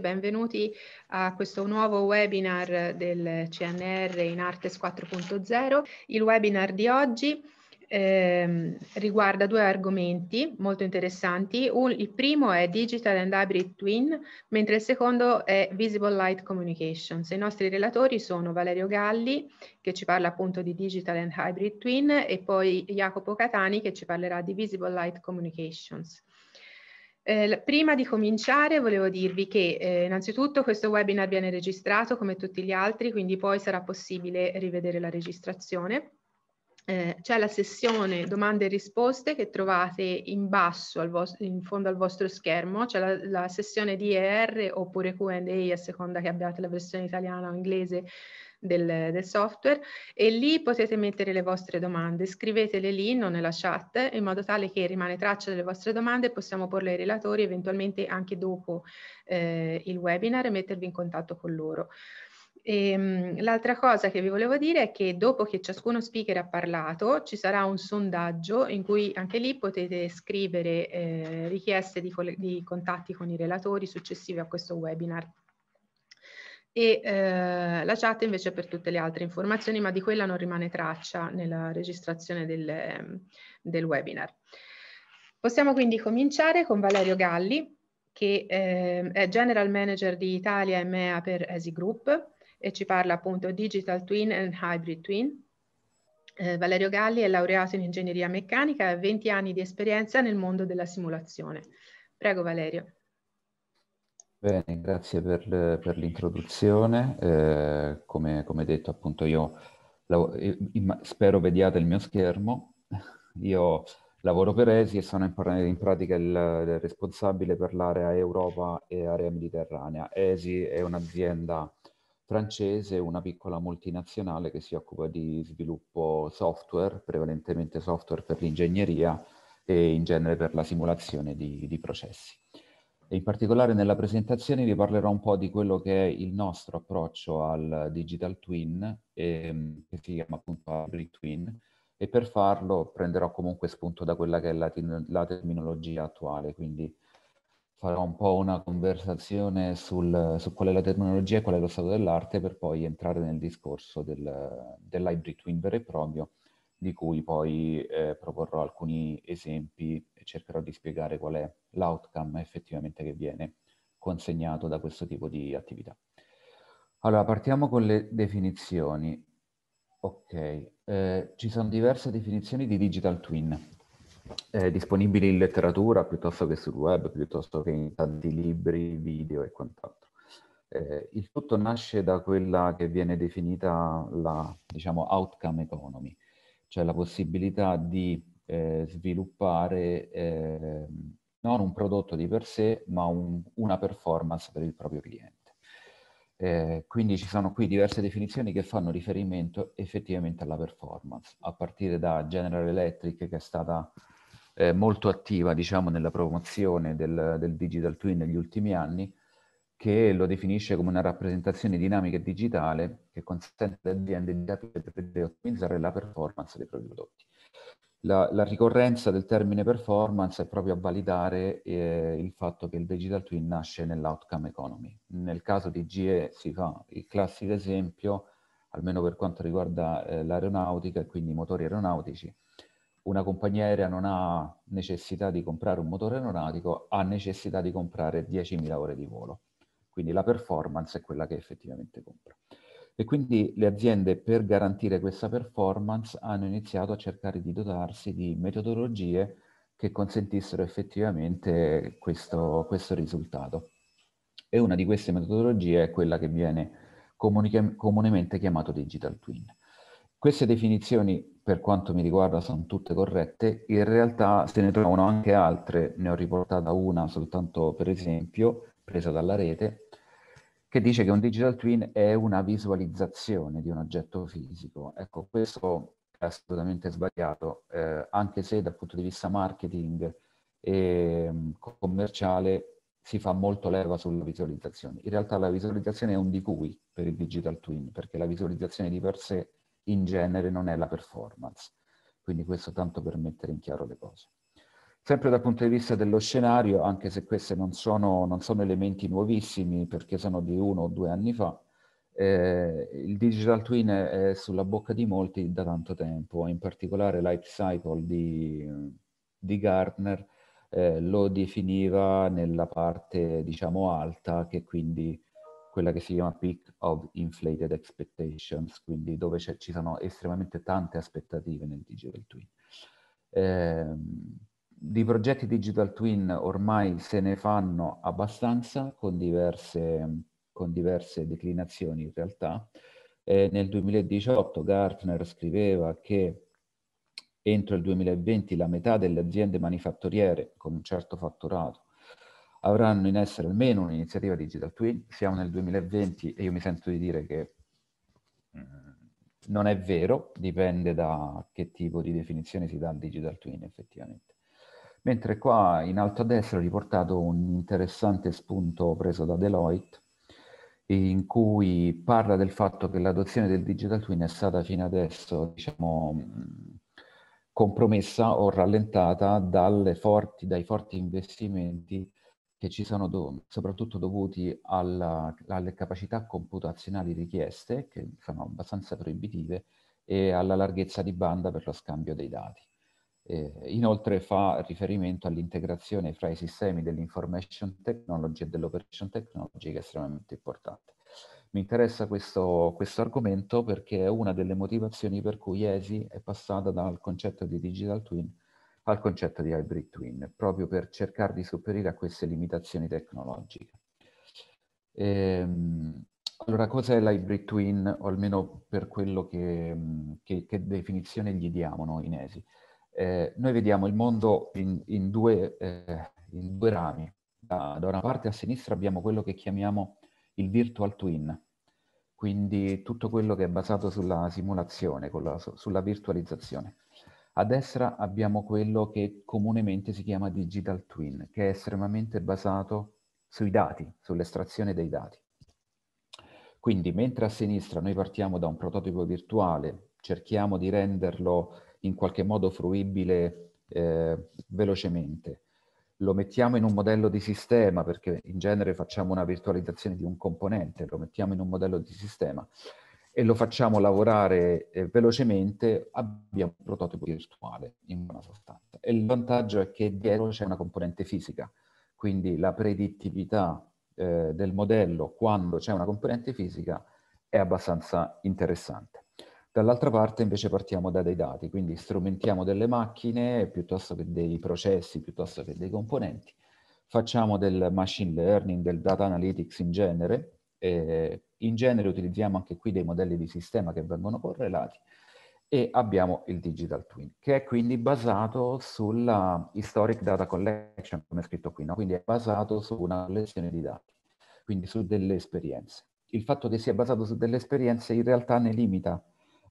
Benvenuti a questo nuovo webinar del CNR in Artes 4.0. Il webinar di oggi eh, riguarda due argomenti molto interessanti. Un, il primo è Digital and Hybrid Twin, mentre il secondo è Visible Light Communications. I nostri relatori sono Valerio Galli, che ci parla appunto di Digital and Hybrid Twin, e poi Jacopo Catani, che ci parlerà di Visible Light Communications. Eh, prima di cominciare volevo dirvi che eh, innanzitutto questo webinar viene registrato come tutti gli altri, quindi poi sarà possibile rivedere la registrazione. Eh, c'è la sessione domande e risposte che trovate in basso, in fondo al vostro schermo, c'è la, la sessione DER oppure Q&A a seconda che abbiate la versione italiana o inglese del, del, software e lì potete mettere le vostre domande, scrivetele lì, non nella chat, in modo tale che rimane traccia delle vostre domande e possiamo porle ai relatori eventualmente anche dopo eh, il webinar e mettervi in contatto con loro. Ehm, l'altra cosa che vi volevo dire è che dopo che ciascuno speaker ha parlato ci sarà un sondaggio in cui anche lì potete scrivere eh, richieste di, di, contatti con i relatori successivi a questo webinar. E eh, la chat invece per tutte le altre informazioni, ma di quella non rimane traccia nella registrazione del, del webinar. Possiamo quindi cominciare con Valerio Galli, che eh, è General Manager di Italia e MEA per ESI Group e ci parla appunto Digital Twin and Hybrid Twin. Eh, Valerio Galli è laureato in ingegneria meccanica e ha 20 anni di esperienza nel mondo della simulazione. Prego Valerio. Bene, grazie per, per l'introduzione. Eh, come, come, detto appunto io spero vediate il mio schermo. Io lavoro per ESI e sono in, in pratica il, il, responsabile per l'area Europa e area mediterranea. ESI è un'azienda francese, una piccola multinazionale che si occupa di sviluppo software, prevalentemente software per l'ingegneria e in genere per la simulazione di, di processi. In particolare nella presentazione vi parlerò un po' di quello che è il nostro approccio al digital twin, ehm, che si chiama appunto hybrid twin, e per farlo prenderò comunque spunto da quella che è la, la terminologia attuale, quindi farò un po' una conversazione sul, su qual è la terminologia e qual è lo stato dell'arte per poi entrare nel discorso del, dell'hybrid twin vero e proprio, di cui poi eh, proporrò alcuni esempi e cercherò di spiegare qual è l'outcome effettivamente che viene consegnato da questo tipo di attività. Allora, partiamo con le definizioni. Ok, eh, ci sono diverse definizioni di digital twin eh, disponibili in letteratura piuttosto che sul web, piuttosto che in tanti libri, video e quant'altro. Eh, il tutto nasce da quella che viene definita la, diciamo, outcome economy, cioè la possibilità di eh, sviluppare eh, non un prodotto di per sé, ma un, una performance per il proprio cliente. Eh, quindi ci sono qui diverse definizioni che fanno riferimento effettivamente alla performance, a partire da General Electric che è stata eh, molto attiva diciamo, nella promozione del, del, digital twin negli ultimi anni, che lo definisce come una rappresentazione dinamica e digitale che consente alle aziende di ottimizzare la performance dei propri prodotti. La, la, ricorrenza del termine performance è proprio a validare eh, il fatto che il digital twin nasce nell'outcome economy. Nel caso di GE si fa il classico esempio, almeno per quanto riguarda eh, l'aeronautica e quindi i motori aeronautici, una compagnia aerea non ha necessità di comprare un motore aeronautico, ha necessità di comprare 10.000 ore di volo. Quindi la performance è quella che effettivamente compra. E quindi le aziende per garantire questa performance hanno iniziato a cercare di dotarsi di metodologie che consentissero effettivamente questo, questo risultato. E una di queste metodologie è quella che viene comunemente chiamato digital twin. Queste definizioni, per quanto mi riguarda, sono tutte corrette. In realtà se ne trovano anche altre, ne ho riportata una soltanto per esempio, presa dalla rete, che dice che un digital twin è una visualizzazione di un oggetto fisico. Ecco, questo è assolutamente sbagliato, eh, anche se dal punto di vista marketing e mm, commerciale si fa molto leva sulla visualizzazione. In realtà la visualizzazione è un di cui per il digital twin, perché la visualizzazione di per sé in genere non è la performance. Quindi questo tanto per mettere in chiaro le cose. Sempre dal punto di vista dello scenario, anche se questi non sono, non sono elementi nuovissimi perché sono di uno o due anni fa, eh, il digital twin è sulla bocca di molti da tanto tempo, in particolare Life Cycle di, di Gartner eh, lo definiva nella parte, diciamo, alta, che quindi quella che si chiama peak of inflated expectations, quindi dove ci sono estremamente tante aspettative nel digital twin. Eh, di progetti digital twin ormai se ne fanno abbastanza con diverse, con diverse declinazioni in realtà. Eh, nel 2018 Gartner scriveva che entro il 2020 la metà delle aziende manifatturiere con un certo fatturato avranno in essere almeno un'iniziativa Digital Twin. Siamo nel 2020 e io mi sento di dire che mm, non è vero, dipende da che tipo di definizione si dà al Digital Twin effettivamente. Mentre qua in alto a destra ho riportato un interessante spunto preso da Deloitte in cui parla del fatto che l'adozione del Digital Twin è stata fino adesso, diciamo, compromessa o rallentata forti, dai forti investimenti che ci sono do- soprattutto dovuti alla, alle capacità computazionali richieste, che sono abbastanza proibitive, e alla larghezza di banda per lo scambio dei dati. Eh, inoltre fa riferimento all'integrazione fra i sistemi dell'information technology e dell'operation technology che è estremamente importante. Mi interessa questo, questo argomento perché è una delle motivazioni per cui ESI è passata dal concetto di digital twin al concetto di hybrid twin, proprio per cercare di superare a queste limitazioni tecnologiche. Ehm, allora, cos'è l'hybrid twin, o almeno per quello che, che, che definizione gli diamo noi in ESI? Eh, noi vediamo il mondo in, in, due, eh, in due, rami. Da, da, una parte a sinistra abbiamo quello che chiamiamo il virtual twin, quindi tutto quello che è basato sulla simulazione, la, sulla virtualizzazione. A destra abbiamo quello che comunemente si chiama digital twin, che è estremamente basato sui dati, sull'estrazione dei dati. Quindi mentre a sinistra noi partiamo da un prototipo virtuale, cerchiamo di renderlo in qualche modo fruibile eh, velocemente, lo mettiamo in un modello di sistema, perché in genere facciamo una virtualizzazione di un componente, lo mettiamo in un modello di sistema, e lo facciamo lavorare eh, velocemente, abbiamo un prototipo virtuale in buona sostanza. E il vantaggio è che dietro c'è una componente fisica, quindi la predittività eh, del modello quando c'è una componente fisica è abbastanza interessante. Dall'altra parte invece partiamo da dei dati, quindi strumentiamo delle macchine piuttosto che dei processi, piuttosto che dei componenti, facciamo del machine learning, del data analytics in genere, eh, in genere utilizziamo anche qui dei modelli di sistema che vengono correlati e abbiamo il digital twin, che è quindi basato sulla historic data collection, come è scritto qui, no? quindi è basato su una collezione di dati, quindi su delle esperienze. Il fatto che sia basato su delle esperienze in realtà ne limita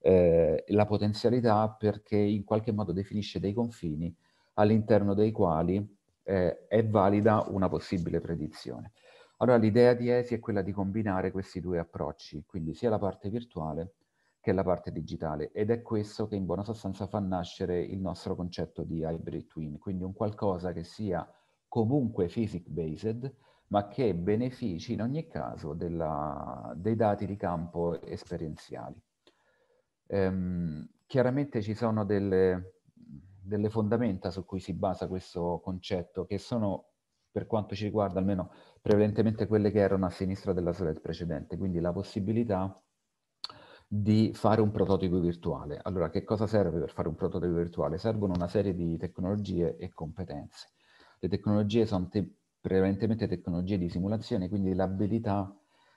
eh, la potenzialità perché in qualche modo definisce dei confini all'interno dei quali eh, è valida una possibile predizione. Allora l'idea di ESI è quella di combinare questi due approcci, quindi sia la parte virtuale che la parte digitale ed è questo che in buona sostanza fa nascere il nostro concetto di hybrid twin, quindi un qualcosa che sia comunque physics based ma che benefici in ogni caso della, dei dati di campo esperienziali. Ehm, chiaramente ci sono delle, delle fondamenta su cui si basa questo concetto che sono per quanto ci riguarda almeno prevalentemente quelle che erano a sinistra della slide precedente, quindi la possibilità di fare un prototipo virtuale. Allora, che cosa serve per fare un prototipo virtuale? Servono una serie di tecnologie e competenze. Le tecnologie sono te prevalentemente tecnologie di simulazione, quindi l'abilità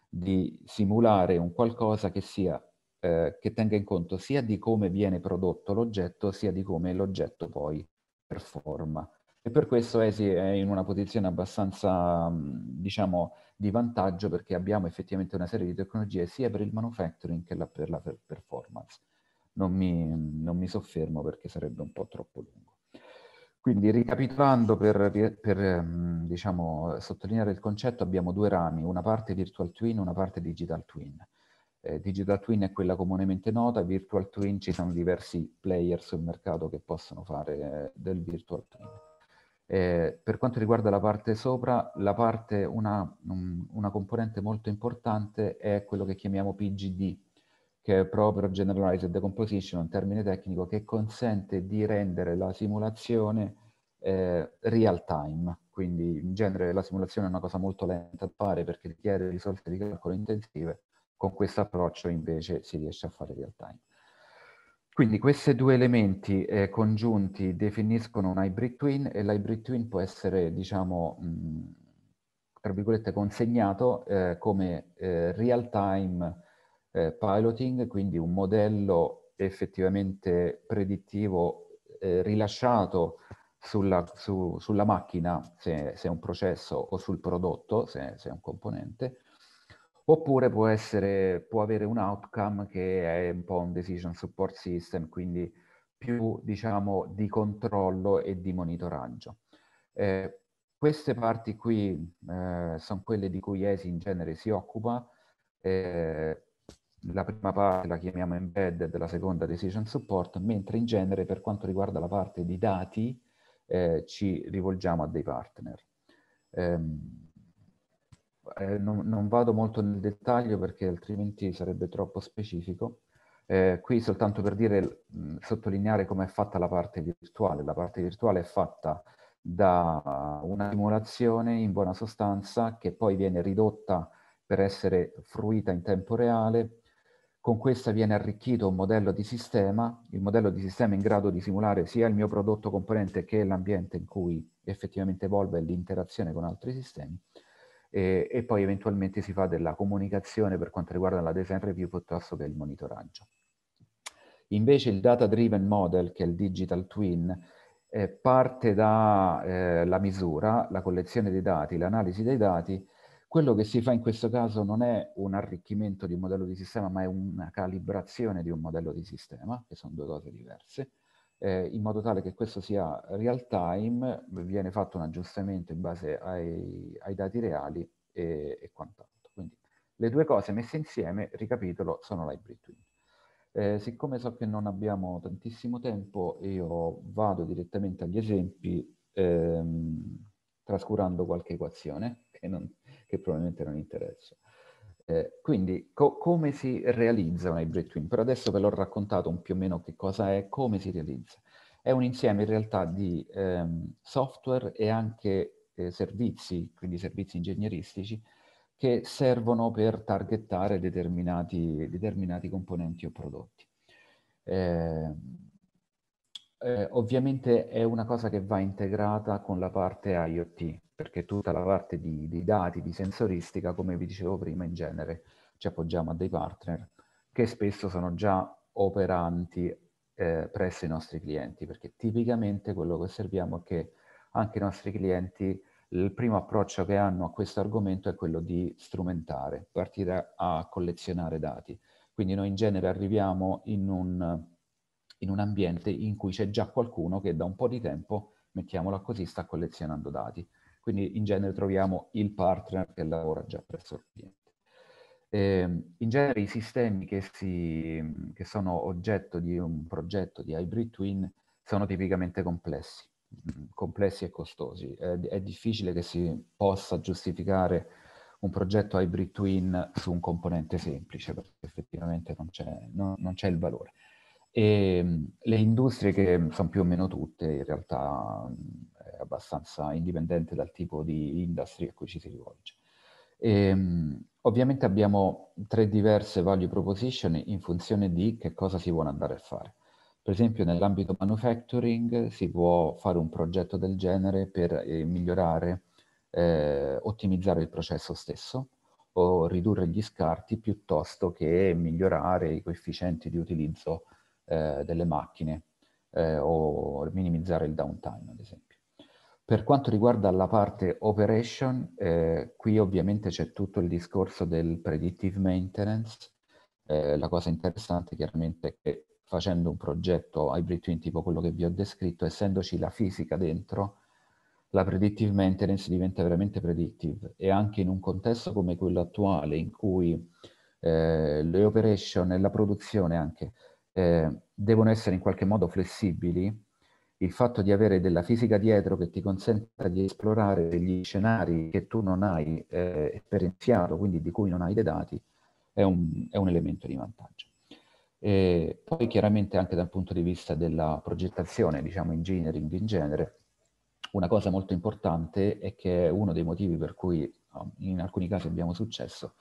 di simulare un qualcosa che, sia, eh, che tenga in conto sia di come viene prodotto l'oggetto, sia di come l'oggetto poi performa. E per questo ESI è in una posizione abbastanza, diciamo, di vantaggio perché abbiamo effettivamente una serie di tecnologie sia per il manufacturing che per la performance. Non mi, non mi, soffermo perché sarebbe un po' troppo lungo. Quindi ricapitolando per, per diciamo, sottolineare il concetto abbiamo due rami, una parte virtual twin e una parte digital twin. Eh, digital twin è quella comunemente nota, virtual twin ci sono diversi player sul mercato che possono fare eh, del virtual twin. Eh, per quanto riguarda la parte sopra, la parte, una, un, una componente molto importante è quello che chiamiamo PGD, che è Proper Generalized Decomposition, un termine tecnico che consente di rendere la simulazione eh, real time. Quindi in genere la simulazione è una cosa molto lenta da fare perché richiede risorse di calcolo intensive, con questo approccio invece si riesce a fare real time. Quindi questi due elementi eh, congiunti definiscono un hybrid twin e l'hybrid twin può essere, diciamo, mh, tra virgolette, consegnato eh, come eh, real-time eh, piloting, quindi un modello effettivamente predittivo eh, rilasciato sulla, su, sulla macchina, se, se, è un processo, o sul prodotto, se, se è un componente, oppure può, essere, può avere un outcome che è un po' un decision support system, quindi più diciamo di controllo e di monitoraggio. Eh, queste parti qui eh, sono quelle di cui ESI in genere si occupa. Eh, la prima parte la chiamiamo embedded, la seconda decision support, mentre in genere per quanto riguarda la parte di dati eh, ci rivolgiamo a dei partner. Um, eh, non, non, vado molto nel dettaglio perché altrimenti sarebbe troppo specifico. Eh, qui soltanto per dire, mh, sottolineare come è fatta la parte virtuale. La parte virtuale è fatta da una simulazione in buona sostanza che poi viene ridotta per essere fruita in tempo reale. Con questa viene arricchito un modello di sistema, il modello di sistema in grado di simulare sia il mio prodotto componente che l'ambiente in cui effettivamente evolve l'interazione con altri sistemi e, e, poi eventualmente si fa della comunicazione per quanto riguarda la design review piuttosto che il monitoraggio. Invece il data driven model, che è il digital twin, eh, parte dalla eh, misura, la collezione dei dati, l'analisi dei dati. Quello che si fa in questo caso non è un arricchimento di un modello di sistema, ma è una calibrazione di un modello di sistema, che sono due cose diverse eh, in modo tale che questo sia real time, viene fatto un aggiustamento in base ai, ai dati reali e, e, quant'altro. Quindi le due cose messe insieme, ricapitolo, sono l'hybrid twin. Eh, siccome so che non abbiamo tantissimo tempo, io vado direttamente agli esempi, ehm, trascurando qualche equazione che, non, che probabilmente non interessa. Eh, quindi co- come si realizza un hybrid twin? Per adesso ve l'ho raccontato un più o meno che cosa è, come si realizza. È un insieme in realtà di ehm, software e anche eh, servizi, quindi servizi ingegneristici, che servono per targettare determinati, determinati componenti o prodotti. Eh, eh, ovviamente è una cosa che va integrata con la parte IoT, perché tutta la parte di, di, dati, di sensoristica, come vi dicevo prima, in genere ci appoggiamo a dei partner che spesso sono già operanti eh, presso i nostri clienti, perché tipicamente quello che osserviamo è che anche i nostri clienti il primo approccio che hanno a questo argomento è quello di strumentare, partire a collezionare dati. Quindi noi in genere arriviamo in un, in un ambiente in cui c'è già qualcuno che da un po' di tempo, mettiamola così, sta collezionando dati. Quindi in genere troviamo il partner che lavora già presso il cliente. Eh, in genere i sistemi che, si, che, sono oggetto di un progetto di hybrid twin sono tipicamente complessi, mm, complessi e costosi. È, è difficile che si possa giustificare un progetto hybrid twin su un componente semplice, perché effettivamente non c'è, no, non c'è il valore. E ehm, le industrie che sono più o meno tutte, in realtà è abbastanza indipendente dal tipo di industry a cui ci si rivolge. E, ehm, ovviamente abbiamo tre diverse value proposition in funzione di che cosa si vuole andare a fare. Per esempio nell'ambito manufacturing si può fare un progetto del genere per eh, migliorare, eh, ottimizzare il processo stesso o ridurre gli scarti piuttosto che migliorare i coefficienti di utilizzo eh, delle macchine eh, o minimizzare il downtime, ad esempio. Per quanto riguarda la parte operation, eh, qui ovviamente c'è tutto il discorso del predictive maintenance. Eh, la cosa interessante chiaramente è che facendo un progetto hybrid twin tipo quello che vi ho descritto, essendoci la fisica dentro, la predictive maintenance diventa veramente predictive e anche in un contesto come quello attuale in cui eh, le operation e la produzione anche eh, devono essere in qualche modo flessibili, il fatto di avere della fisica dietro che ti consenta di esplorare degli scenari che tu non hai eh, esperienziato, quindi di cui non hai dei dati, è un, è un elemento di vantaggio. E poi chiaramente anche dal punto di vista della progettazione, diciamo engineering in genere, una cosa molto importante è che uno dei motivi per cui in alcuni casi abbiamo successo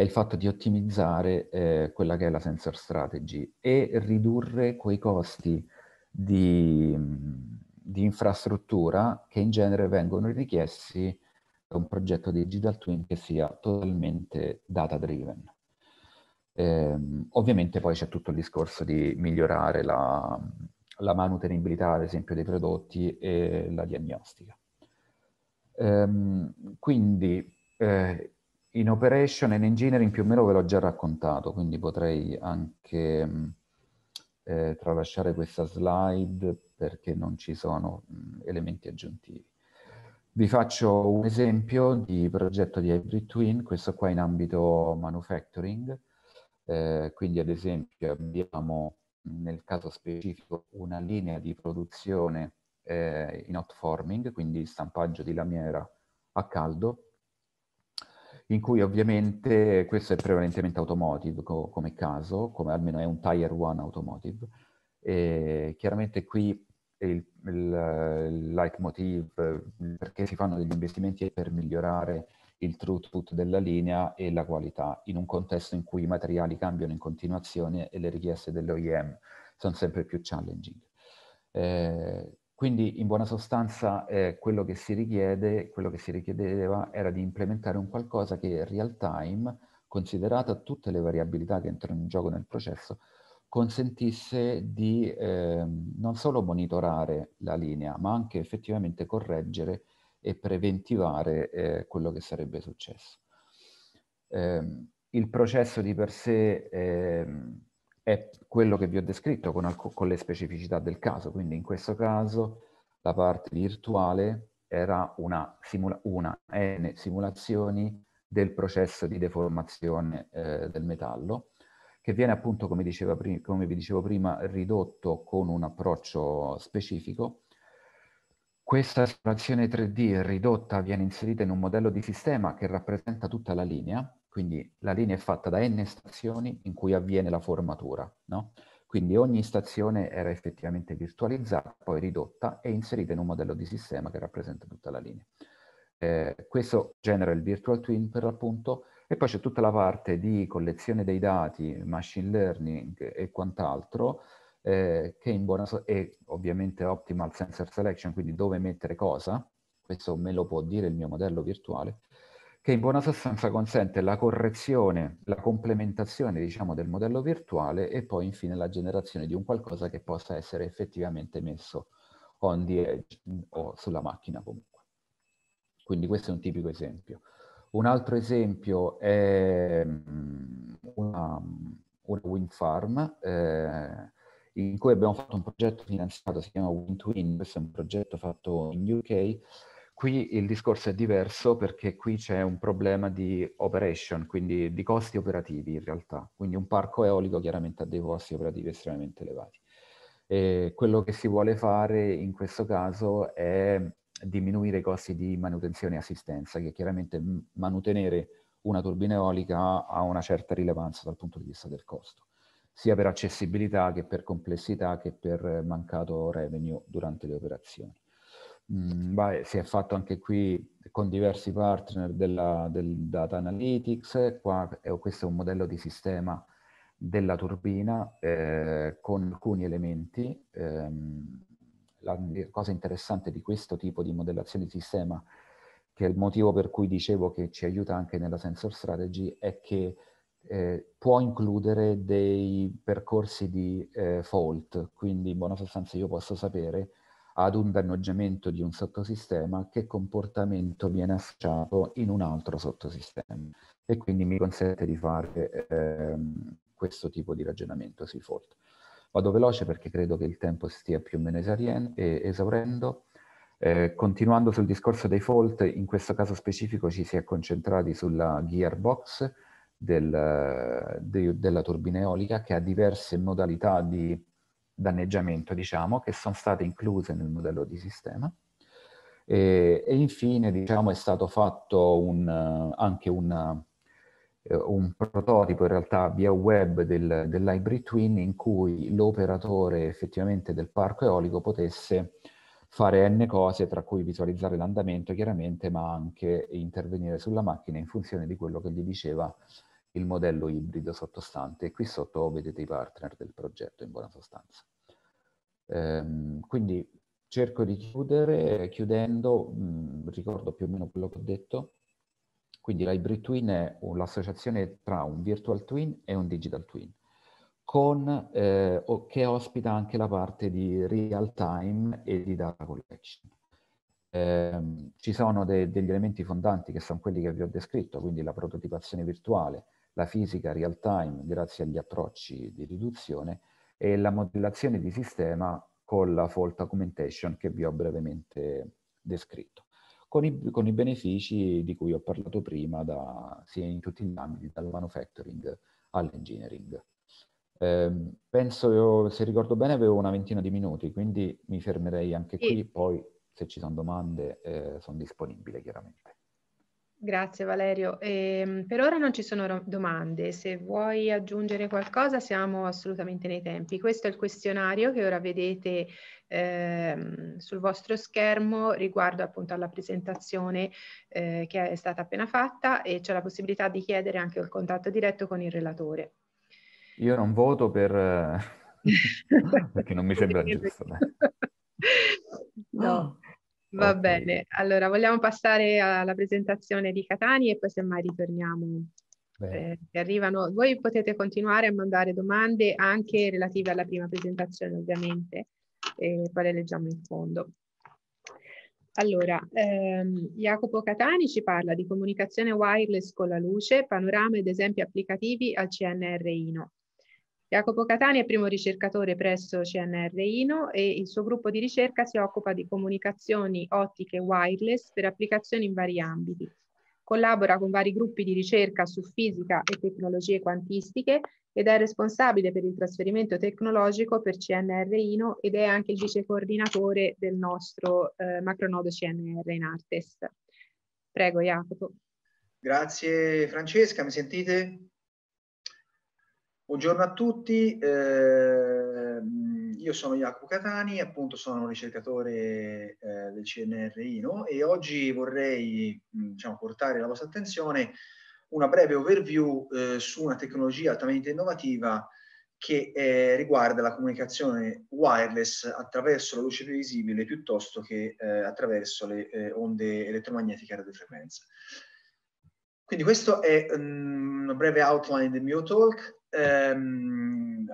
è il fatto di ottimizzare eh, quella che è la sensor strategy e ridurre quei costi di, di infrastruttura che in genere vengono richiesti da un progetto digital twin che sia totalmente data driven. Eh, ovviamente poi c'è tutto il discorso di migliorare la, la, manutenibilità, ad esempio, dei prodotti e la diagnostica. Eh, quindi eh, in operation e in engineering più o meno ve l'ho già raccontato, quindi potrei anche eh, tralasciare questa slide perché non ci sono mh, elementi aggiuntivi. Vi faccio un esempio di progetto di Hybrid Twin, questo qua in ambito manufacturing. Eh, quindi ad esempio abbiamo nel caso specifico una linea di produzione eh, in hot forming, quindi stampaggio di lamiera a caldo, in cui ovviamente questo è prevalentemente automotive co come caso, come almeno è un Tier 1 automotive. E chiaramente qui il, il, il leitmotiv, perché si fanno degli investimenti per migliorare il throughput della linea e la qualità, in un contesto in cui i materiali cambiano in continuazione e le richieste dell'OEM sono sempre più challenging. Eh, quindi in buona sostanza eh, quello, che si richiede, quello che si richiedeva era di implementare un qualcosa che real time, considerata tutte le variabilità che entrano in gioco nel processo, consentisse di eh, non solo monitorare la linea, ma anche effettivamente correggere e preventivare eh, quello che sarebbe successo. Eh, il processo di per sé ehm, è quello che vi ho descritto con, con, le specificità del caso, quindi in questo caso la parte virtuale era una, simula una N simulazioni del processo di deformazione eh, del metallo, che viene appunto, come, come vi dicevo prima, ridotto con un approccio specifico, questa simulazione 3D ridotta viene inserita in un modello di sistema che rappresenta tutta la linea, quindi la linea è fatta da n stazioni in cui avviene la formatura, no? Quindi ogni stazione era effettivamente virtualizzata, poi ridotta e inserita in un modello di sistema che rappresenta tutta la linea. Eh, questo genera il virtual twin per l'appunto e poi c'è tutta la parte di collezione dei dati, machine learning e quant'altro eh, che in buona so- e ovviamente optimal sensor selection, quindi dove mettere cosa, questo me lo può dire il mio modello virtuale, che in buona sostanza consente la correzione, la complementazione diciamo del modello virtuale e poi infine la generazione di un qualcosa che possa essere effettivamente messo on the edge o sulla macchina comunque. Quindi questo è un tipico esempio. Un altro esempio è mm, una, una wind farm eh, in cui abbiamo fatto un progetto finanziato, si chiama WinTwin, questo è un progetto fatto in UK. Qui il discorso è diverso perché qui c'è un problema di operation, quindi di costi operativi in realtà. Quindi un parco eolico chiaramente ha dei costi operativi estremamente elevati. E quello che si vuole fare in questo caso è diminuire i costi di manutenzione e assistenza, che chiaramente manutenere una turbina eolica ha una certa rilevanza dal punto di vista del costo sia per accessibilità che per complessità che per mancato revenue durante le operazioni. Mm, beh, si è fatto anche qui con diversi partner della, del data analytics, qua, eh, questo è un modello di sistema della turbina eh, con alcuni elementi. Ehm, la cosa interessante di questo tipo di modellazione di sistema, che è il motivo per cui dicevo che ci aiuta anche nella sensor strategy, è che eh, può includere dei percorsi di eh, fault, quindi in buona sostanza io posso sapere ad un danneggiamento di un sottosistema che comportamento viene associato in un altro sottosistema e quindi mi consente di fare eh, questo tipo di ragionamento sui fault. Vado veloce perché credo che il tempo stia più o meno esaurendo. Eh, continuando sul discorso dei fault, in questo caso specifico ci si è concentrati sulla gearbox, del, de, della turbina eolica che ha diverse modalità di, danneggiamento, diciamo, che sono state incluse nel modello di sistema. E, e infine, diciamo, è stato fatto un, anche un, un, prototipo in realtà via web del, dell'hybrid twin in cui l'operatore effettivamente del parco eolico potesse fare n cose, tra cui visualizzare l'andamento chiaramente, ma anche intervenire sulla macchina in funzione di quello che gli diceva il modello ibrido sottostante. E qui sotto vedete i partner del progetto, in buona sostanza. Ehm, quindi cerco di chiudere, chiudendo, mh, ricordo più o meno quello che ho detto, quindi l'hybrid twin è l'associazione tra un virtual twin e un digital twin con, eh, che ospita anche la parte di real time e di data collection. Eh, ci sono de degli elementi fondanti che sono quelli che vi ho descritto, quindi la prototipazione virtuale, la fisica real time grazie agli approcci di riduzione e la modellazione di sistema con la fault documentation che vi ho brevemente descritto, con i, con i benefici di cui ho parlato prima da, sia in tutti gli ambiti, dal manufacturing all'engineering. Eh, penso, se ricordo bene, avevo una ventina di minuti, quindi mi fermerei anche qui, poi se ci sono domande eh, sono disponibile chiaramente. Grazie Valerio. Eh, per ora non ci sono domande, se vuoi aggiungere qualcosa siamo assolutamente nei tempi. Questo è il questionario che ora vedete eh, sul vostro schermo riguardo appunto alla presentazione eh, che è stata appena fatta e c'è la possibilità di chiedere anche il contatto diretto con il relatore. Io non voto per... perché non mi sembra giusto. no. Va okay. bene, allora vogliamo passare alla presentazione di Catani e poi semmai ritorniamo. Eh, arrivano. Voi potete continuare a mandare domande anche relative alla prima presentazione ovviamente e poi le leggiamo in fondo. Allora, ehm, Jacopo Catani ci parla di comunicazione wireless con la luce, panorama ed esempi applicativi al CNR INO. Jacopo Catani è primo ricercatore presso CNR INO e il suo gruppo di ricerca si occupa di comunicazioni ottiche wireless per applicazioni in vari ambiti. Collabora con vari gruppi di ricerca su fisica e tecnologie quantistiche ed è responsabile per il trasferimento tecnologico per CNR INO ed è anche il vice coordinatore del nostro eh, macronodo CNR in Artes. Prego Jacopo. Grazie Francesca, mi sentite? Buongiorno a tutti, eh, io sono Jacopo Catani, appunto sono un ricercatore eh, del CNR INO e oggi vorrei diciamo, portare alla vostra attenzione una breve overview eh, su una tecnologia altamente innovativa che eh, riguarda la comunicazione wireless attraverso la luce visibile piuttosto che eh, attraverso le eh, onde elettromagnetiche a radiofrequenza. Quindi questo è um, una breve outline del mio talk ehm,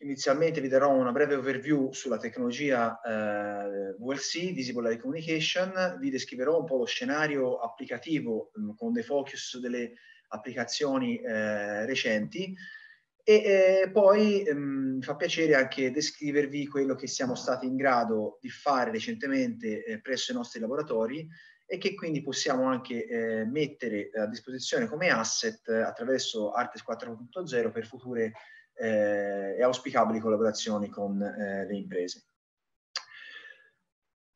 inizialmente vi darò una breve overview sulla tecnologia eh, VLC, Visible Light Communication, vi descriverò un po' lo scenario applicativo mh, mm, con dei focus delle applicazioni eh, recenti. E eh, poi mh, mi fa piacere anche descrivervi quello che siamo stati in grado di fare recentemente eh, presso i nostri laboratori e che quindi possiamo anche eh, mettere a disposizione come asset attraverso Artes 4.0 per future eh, e auspicabili collaborazioni con eh, le imprese.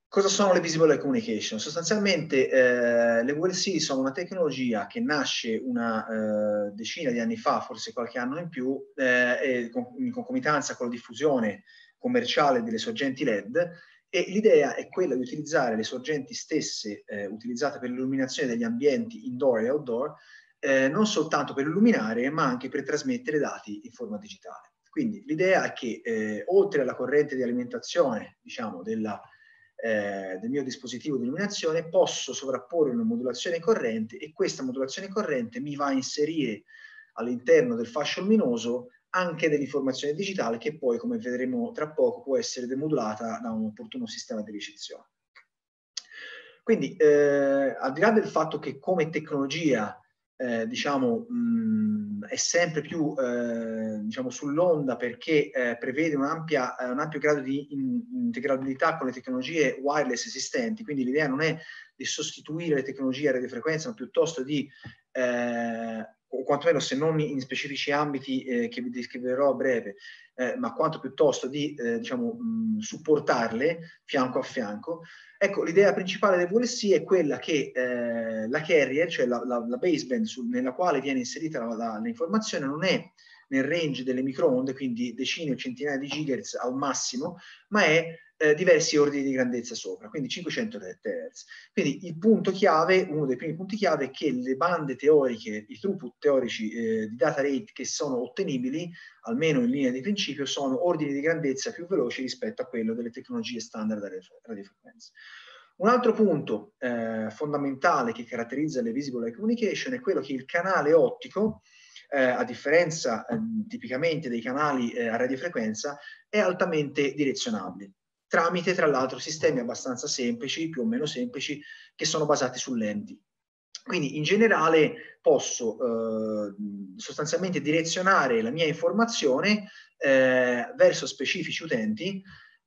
Cosa sono le Visible Communication? Sostanzialmente eh, le VLC sono una tecnologia che nasce una eh, decina di anni fa, forse qualche anno in più, eh, in concomitanza con la diffusione commerciale delle sorgenti LED e l'idea è quella di utilizzare le sorgenti stesse eh, utilizzate per l'illuminazione degli ambienti indoor e outdoor, eh, non soltanto per illuminare, ma anche per trasmettere dati in forma digitale. Quindi l'idea è che eh, oltre alla corrente di alimentazione, diciamo, della, eh, del mio dispositivo di illuminazione, posso sovrapporre una modulazione corrente e questa modulazione corrente mi va a inserire all'interno del fascio luminoso anche dell'informazione digitale che poi, come vedremo tra poco, può essere demodulata da un opportuno sistema di ricezione. Quindi, eh, al di là del fatto che come tecnologia, eh, diciamo, mh, è sempre più, eh, diciamo, sull'onda perché eh, prevede un, ampia, un, ampio grado di in, integrabilità con le tecnologie wireless esistenti, quindi l'idea non è di sostituire le tecnologie a radiofrequenza, ma piuttosto di eh, o quantomeno se non in specifici ambiti eh, che vi descriverò a breve, eh, ma quanto piuttosto di eh, diciamo, mh, supportarle fianco a fianco. Ecco, l'idea principale del VLC è quella che eh, la carrier, cioè la, la, la baseband su, nella quale viene inserita l'informazione, non è nel range delle microonde, quindi decine o centinaia di gigahertz al massimo, ma è eh, diversi ordini di grandezza sopra, quindi 500 Hz. Quindi il punto chiave, uno dei primi punti chiave, è che le bande teoriche, i throughput teorici eh, di data rate che sono ottenibili, almeno in linea di principio, sono ordini di grandezza più veloci rispetto a quello delle tecnologie standard radiofrequenza. Un altro punto eh, fondamentale che caratterizza le visible light communication è quello che il canale ottico, eh, a differenza eh, tipicamente dei canali eh, a radiofrequenza, è altamente direzionabile tramite tra l'altro sistemi abbastanza semplici, più o meno semplici, che sono basati su lenti. Quindi in generale posso eh, sostanzialmente direzionare la mia informazione eh, verso specifici utenti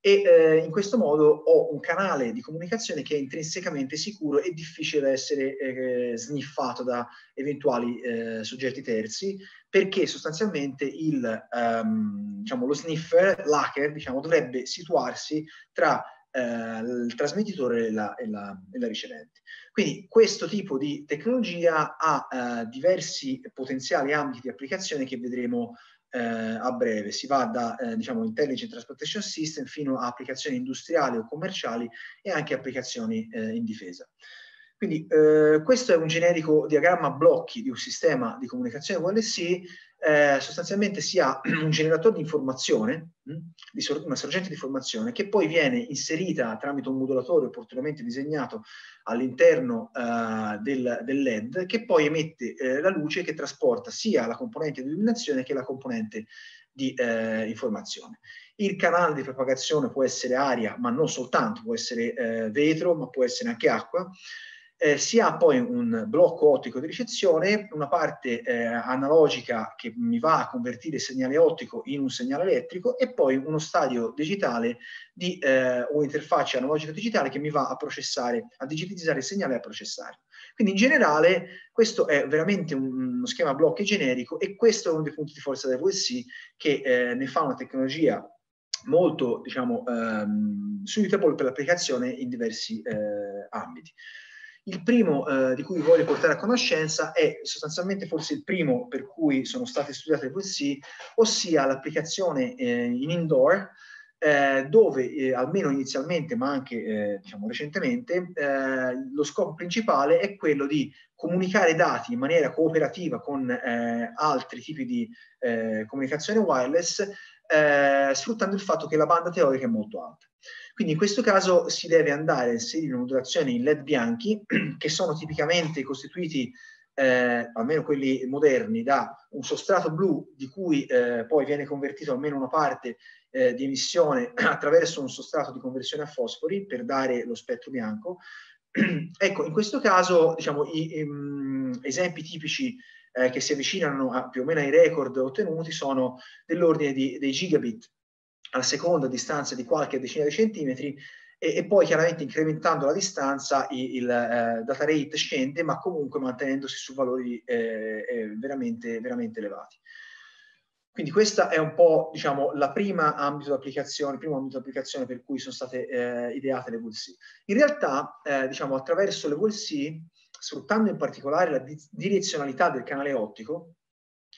e eh, in questo modo ho un canale di comunicazione che è intrinsecamente sicuro e difficile da essere eh, sniffato da eventuali eh, soggetti terzi perché sostanzialmente il, um, diciamo, lo sniffer, l'hacker, diciamo, dovrebbe situarsi tra eh, il trasmettitore e la, e, la, e la, ricevente. Quindi questo tipo di tecnologia ha eh, diversi potenziali ambiti di applicazione che vedremo eh, a breve. Si va da eh, diciamo, Intelligent Transportation System fino a applicazioni industriali o commerciali e anche applicazioni eh, in difesa. Quindi eh, questo è un generico diagramma blocchi di un sistema di comunicazione VLC, eh, sostanzialmente sia un generatore di informazione, hm, una sorgente di informazione, che poi viene inserita tramite un modulatore opportunamente disegnato all'interno eh, del, del, LED, che poi emette eh, la luce che trasporta sia la componente di illuminazione che la componente di eh, informazione. Il canale di propagazione può essere aria, ma non soltanto, può essere eh, vetro, ma può essere anche acqua eh, si ha poi un blocco ottico di ricezione, una parte eh, analogica che mi va a convertire il segnale ottico in un segnale elettrico e poi uno stadio digitale di, eh, o interfaccia analogica digitale che mi va a processare, a digitizzare il segnale e a processare. Quindi in generale questo è veramente un, uno schema blocchi generico e questo è uno dei punti di forza del VLC che eh, ne fa una tecnologia molto diciamo um, suitable per l'applicazione in diversi eh, ambiti. Il primo eh, di cui voglio portare a conoscenza è sostanzialmente forse il primo per cui sono state studiate le VC, ossia l'applicazione eh, in indoor, eh, dove eh, almeno inizialmente, ma anche eh, diciamo recentemente, eh, lo scopo principale è quello di comunicare dati in maniera cooperativa con altri tipi di comunicazione wireless, sfruttando il fatto che la banda teorica è molto alta. Quindi in questo caso si deve andare a inserire modulazioni in LED bianchi che sono tipicamente costituiti, eh, almeno quelli moderni, da un sostrato blu di cui eh, poi viene convertito almeno una parte eh, di emissione attraverso un sostrato di conversione a fosfori per dare lo spettro bianco. ecco, in questo caso diciamo, i, i um, esempi tipici eh, che si avvicinano a, più o meno ai record ottenuti sono dell'ordine di, dei gigabit al secondo a distanza di qualche decina di centimetri e, e poi chiaramente incrementando la distanza il, il eh, data rate scende ma comunque mantenendosi su valori eh, eh, veramente, veramente elevati. Quindi questa è un po' diciamo, la prima ambito di applicazione, il primo ambito di applicazione per cui sono state eh, ideate le VLC. In realtà, eh, diciamo, attraverso le VLC, sfruttando in particolare la di direzionalità del canale ottico,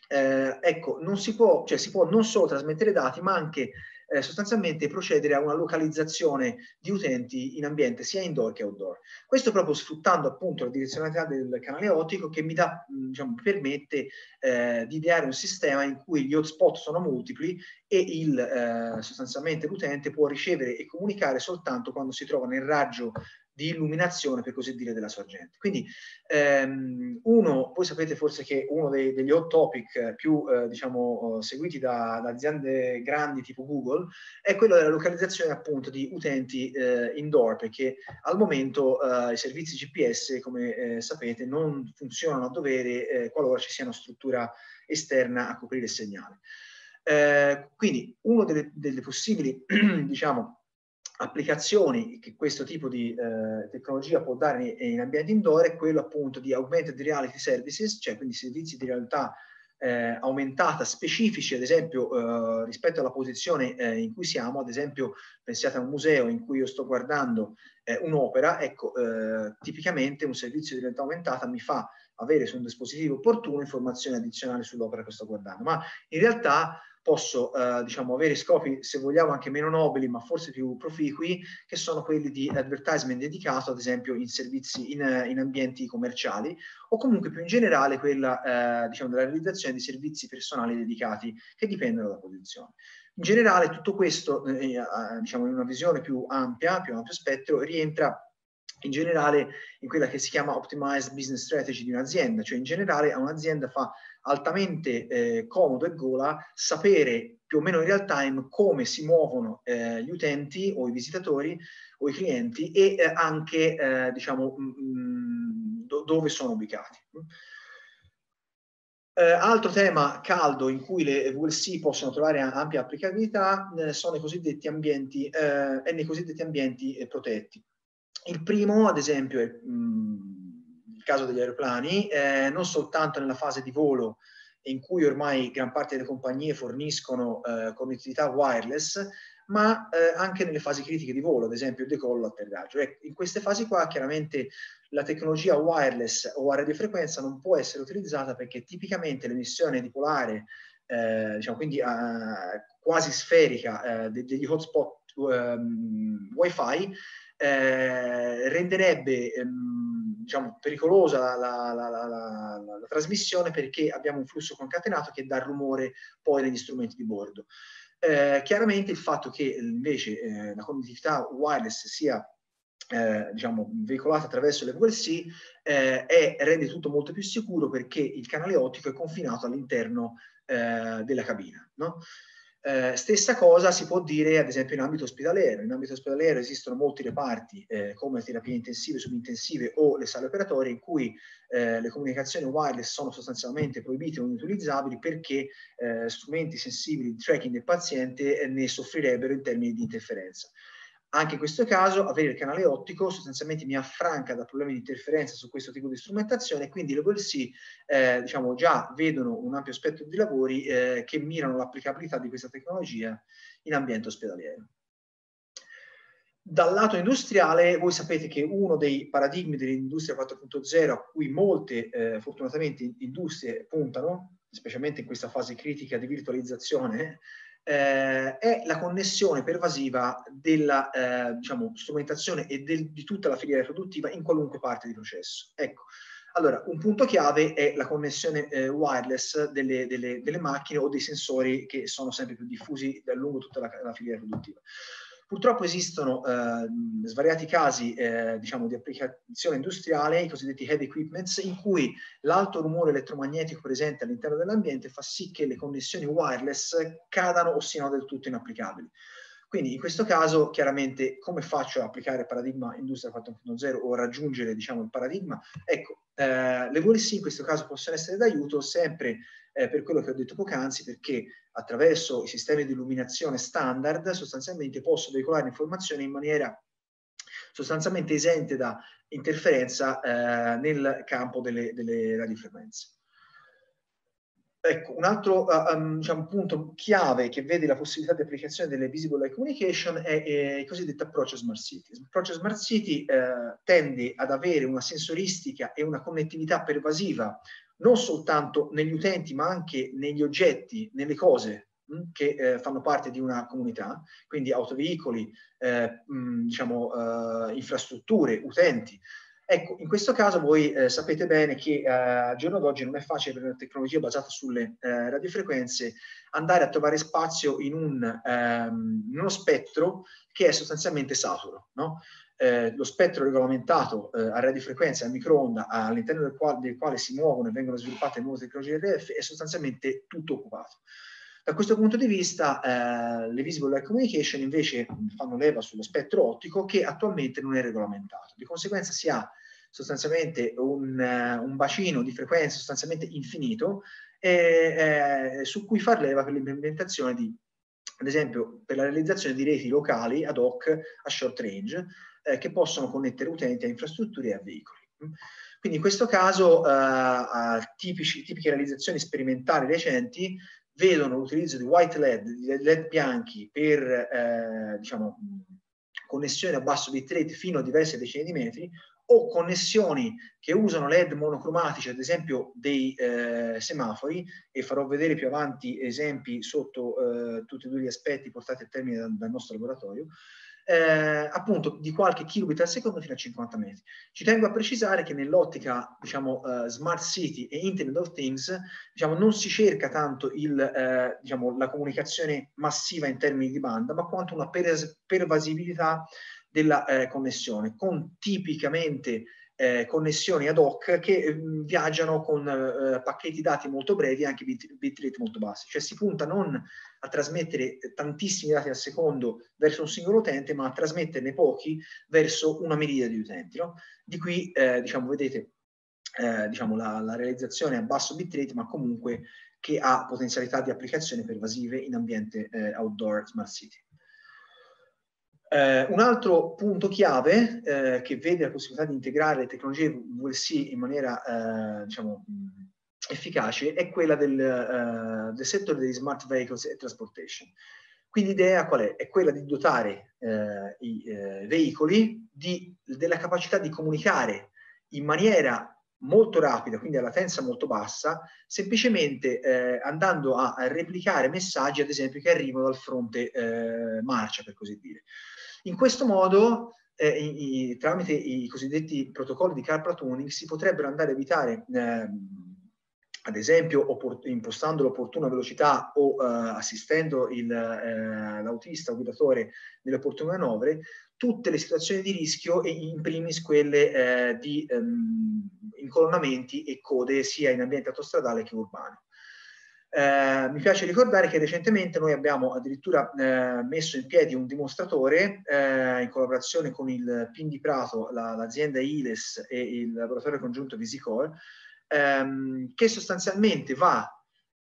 eh, ecco, non si può, cioè si può non solo trasmettere dati, ma anche eh, sostanzialmente procedere a una localizzazione di utenti in ambiente sia indoor che outdoor. Questo proprio sfruttando appunto la direzionalità del canale ottico che mi dà, diciamo, permette eh, di ideare un sistema in cui gli hotspot sono multipli e il, eh, sostanzialmente l'utente può ricevere e comunicare soltanto quando si trova nel raggio di illuminazione, per così dire, della sorgente. Quindi ehm, uno, voi sapete forse che uno dei, degli hot topic più eh, diciamo, seguiti da, da, aziende grandi tipo Google è quello della localizzazione appunto di utenti eh, indoor, perché al momento eh, i servizi GPS, come eh, sapete, non funzionano a dovere eh, qualora ci sia una struttura esterna a coprire il segnale. Eh, quindi uno delle, delle possibili, diciamo, applicazioni che questo tipo di eh, tecnologia può dare in, in ambienti indoor è quello appunto di augmented reality services, cioè quindi servizi di realtà eh, aumentata specifici, ad esempio eh, rispetto alla posizione eh, in cui siamo, ad esempio pensiate a un museo in cui io sto guardando eh, un'opera, ecco, eh, tipicamente un servizio di realtà aumentata mi fa avere su un dispositivo opportuno informazioni addizionali sull'opera che sto guardando, ma in realtà posso eh, diciamo, avere scopi, se vogliamo, anche meno nobili, ma forse più proficui, che sono quelli di advertisement dedicato, ad esempio, in servizi, in, in ambienti commerciali, o comunque più in generale quella eh, diciamo, della realizzazione di servizi personali dedicati che dipendono dalla posizione. In generale tutto questo, eh, eh diciamo, in una visione più ampia, più ampio spettro, rientra in generale in quella che si chiama optimized business strategy di un'azienda, cioè in generale a un'azienda fa altamente eh, comodo e gola sapere più o meno in real time come si muovono eh, gli utenti o i visitatori o i clienti e eh, anche eh, diciamo mh, mm, mm, do dove sono ubicati. Eh, altro tema caldo in cui le VLC possono trovare ampia applicabilità eh, sono i cosiddetti ambienti, e nei cosiddetti ambienti protetti. Il primo, ad esempio, è mm, il caso degli aeroplani, eh, non soltanto nella fase di volo in cui ormai gran parte delle compagnie forniscono eh, connettività wireless, ma eh, anche nelle fasi critiche di volo, ad esempio il decollo o atterraggio. Ecco, in queste fasi qua chiaramente la tecnologia wireless o a radiofrequenza non può essere utilizzata perché tipicamente l'emissione dipolare, eh, diciamo quindi uh, quasi sferica uh, degli hotspot um, wifi eh, renderebbe ehm, diciamo, pericolosa la, la, la, la, trasmissione perché abbiamo un flusso concatenato che dà rumore poi negli strumenti di bordo. Eh, chiaramente il fatto che invece eh, la connettività wireless sia eh, diciamo, veicolata attraverso le VLC eh, è, rende tutto molto più sicuro perché il canale ottico è confinato all'interno eh, della cabina. No? Eh, stessa cosa si può dire ad esempio in ambito ospedaliero. In ambito ospedaliero esistono molti reparti eh, come terapie intensive, subintensive o le sale operatorie in cui eh, le comunicazioni wireless sono sostanzialmente proibite o inutilizzabili perché eh, strumenti sensibili di tracking del paziente eh, ne soffrirebbero in termini di interferenza. Anche in questo caso avere il canale ottico sostanzialmente mi affranca da problemi di interferenza su questo tipo di strumentazione quindi le VLC eh, diciamo, già vedono un ampio spettro di lavori eh, che mirano l'applicabilità di questa tecnologia in ambiente ospedaliero. Dal lato industriale, voi sapete che uno dei paradigmi dell'industria 4.0 a cui molte, eh, fortunatamente, industrie puntano, specialmente in questa fase critica di virtualizzazione, eh, è la connessione pervasiva della eh, diciamo, strumentazione e del, di tutta la filiera produttiva in qualunque parte di processo. Ecco, allora, un punto chiave è la connessione eh, wireless delle, delle, delle, macchine o dei sensori che sono sempre più diffusi lungo tutta la, la filiera produttiva. Purtroppo esistono eh, svariati casi eh, diciamo, di applicazione industriale, i cosiddetti heavy equipments, in cui l'alto rumore elettromagnetico presente all'interno dell'ambiente fa sì che le connessioni wireless cadano o siano del tutto inapplicabili. Quindi in questo caso chiaramente come faccio ad applicare il paradigma Industria 4.0 o raggiungere diciamo, il paradigma? Ecco, eh, le VLC in questo caso possono essere d'aiuto sempre eh, per quello che ho detto poc'anzi, perché attraverso i sistemi di illuminazione standard sostanzialmente posso veicolare informazioni in maniera sostanzialmente esente da interferenza eh, nel campo delle, delle radiofrequenze. Ecco, un altro um, diciamo, punto chiave che vede la possibilità di applicazione delle Visible Light Communication è, è il cosiddetto approccio Smart City. L'approccio Smart City eh, tende ad avere una sensoristica e una connettività pervasiva non soltanto negli utenti ma anche negli oggetti, nelle cose mh, mm, che eh, fanno parte di una comunità, quindi autoveicoli, eh, mh, mm, diciamo, eh, infrastrutture, utenti. Ecco, in questo caso voi eh, sapete bene che eh, al giorno d'oggi non è facile per una tecnologia basata sulle eh, radiofrequenze andare a trovare spazio in, un, ehm, in uno spettro che è sostanzialmente saturo. No? Eh, lo spettro regolamentato eh, a radiofrequenza e a microonda all'interno del quale, del quale, si muovono e vengono sviluppate nuove tecnologie RF è sostanzialmente tutto occupato. Da questo punto di vista eh, le Visible Light Communication invece fanno leva sullo spettro ottico che attualmente non è regolamentato. Di conseguenza si ha sostanzialmente un, un bacino di frequenza sostanzialmente infinito e, eh, su cui far leva per l'implementazione di ad esempio per la realizzazione di reti locali ad hoc a short range eh, che possono connettere utenti a infrastrutture e a veicoli. Quindi in questo caso eh, tipici, tipiche realizzazioni sperimentali recenti vedono l'utilizzo di white LED, di LED bianchi per eh, diciamo, connessioni a basso bitrate fino a diverse decine di metri o connessioni che usano LED monocromatici, ad esempio dei eh, semafori, e farò vedere più avanti esempi sotto eh, tutti e due gli aspetti portati a termine dal, dal nostro laboratorio, eh, appunto di qualche kilobit al secondo fino a 50 metri. Ci tengo a precisare che nell'ottica diciamo, uh, Smart City e Internet of Things diciamo, non si cerca tanto il, eh, diciamo, la comunicazione massiva in termini di banda, ma quanto una pervasibilità della eh, connessione, con tipicamente eh, connessioni ad hoc che eh, viaggiano con eh, pacchetti dati molto brevi e anche bit, bitrate molto bassi. Cioè si punta non a trasmettere tantissimi dati al secondo verso un singolo utente, ma a trasmetterne pochi verso una miriade di utenti. No? Di qui, eh, diciamo, vedete, eh, diciamo, la, la, realizzazione a basso bitrate, ma comunque che ha potenzialità di applicazione pervasive in ambiente eh, outdoor smart city. Eh, un altro punto chiave eh, che vede la possibilità di integrare le tecnologie VLC in maniera eh, diciamo, efficace è quella del, eh, del, settore degli smart vehicles e transportation. Quindi l'idea qual è? È quella di dotare eh, i eh, veicoli di, della capacità di comunicare in maniera molto rapida, quindi a latenza molto bassa, semplicemente eh, andando a, replicare messaggi, ad esempio, che arrivano dal fronte eh, marcia, per così dire. In questo modo, eh, i, i, tramite i cosiddetti protocolli di car platooning, si potrebbero andare a evitare, eh, ad esempio, impostando l'opportuna velocità o eh, assistendo eh, l'autista o guidatore nelle opportune manovre, tutte le situazioni di rischio e in primis quelle eh, di ehm, incolonnamenti e code sia in ambiente autostradale che urbano. Eh, mi piace ricordare che recentemente noi abbiamo addirittura eh, messo in piedi un dimostratore eh, in collaborazione con il PIN di Prato, la, l'azienda ILES e il laboratorio congiunto Visicore, ehm, che sostanzialmente va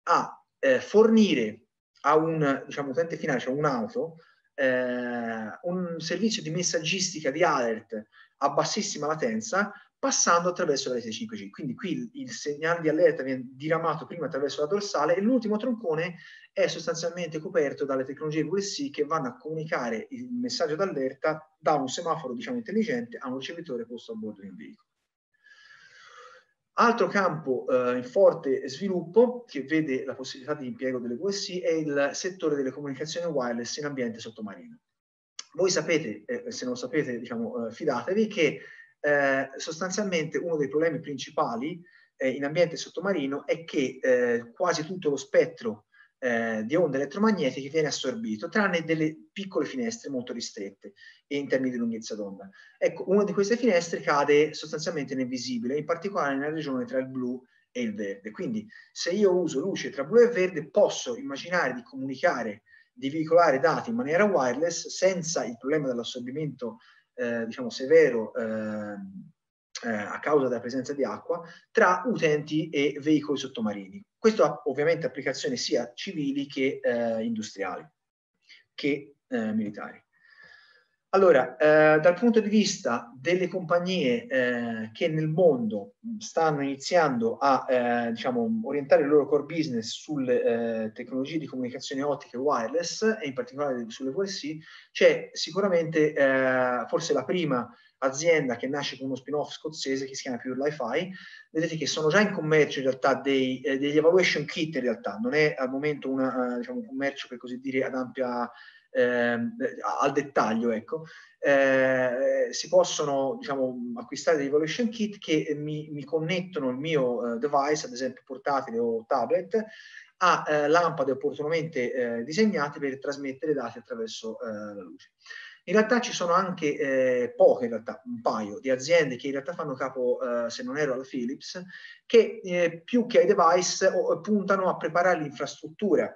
a eh, fornire a un diciamo, utente finale, cioè un'auto, eh, un servizio di messaggistica di alert a bassissima latenza passando attraverso la rete 5G. Quindi qui il segnale di allerta viene diramato prima attraverso la dorsale e l'ultimo troncone è sostanzialmente coperto dalle tecnologie VSC che vanno a comunicare il messaggio d'allerta da un semaforo diciamo intelligente a un ricevitore posto a bordo di un veicolo. Altro campo eh, in forte sviluppo che vede la possibilità di impiego delle VSC è il settore delle comunicazioni wireless in ambiente sottomarino. Voi sapete, eh, se non sapete, diciamo, eh, fidatevi che eh, sostanzialmente uno dei problemi principali eh, in ambiente sottomarino è che eh, quasi tutto lo spettro eh, di onde elettromagnetiche viene assorbito, tranne delle piccole finestre molto ristrette in termini di lunghezza d'onda. Ecco, una di queste finestre cade sostanzialmente nel visibile, in particolare nella regione tra il blu e il verde. Quindi se io uso luce tra blu e verde posso immaginare di comunicare, di veicolare dati in maniera wireless senza il problema dell'assorbimento eh, diciamo, severo eh, eh, a causa della presenza di acqua tra utenti e veicoli sottomarini. Questo ha ovviamente applicazioni sia civili che eh, industriali, che eh, militari. Allora, eh, dal punto di vista delle compagnie eh, che nel mondo stanno iniziando a eh, diciamo, orientare il loro core business sulle eh, tecnologie di comunicazione ottica e wireless, e in particolare sulle VLC, c'è sicuramente eh, forse la prima azienda che nasce con uno spin-off scozzese che si chiama Pure Li-Fi. Vedete che sono già in commercio in realtà dei, eh, degli evaluation kit in realtà, non è al momento una, diciamo, un commercio per così dire ad ampia eh, al dettaglio, ecco, eh, si possono diciamo, acquistare dei evaluation kit che mi, mi connettono il mio eh, device, ad esempio portatile o tablet, a eh, lampade opportunamente eh, disegnate per trasmettere dati attraverso eh, la luce. In realtà ci sono anche eh, poche, in realtà un paio di aziende che in realtà fanno capo, eh, se non ero alla Philips, che eh, più che ai device puntano a preparare l'infrastruttura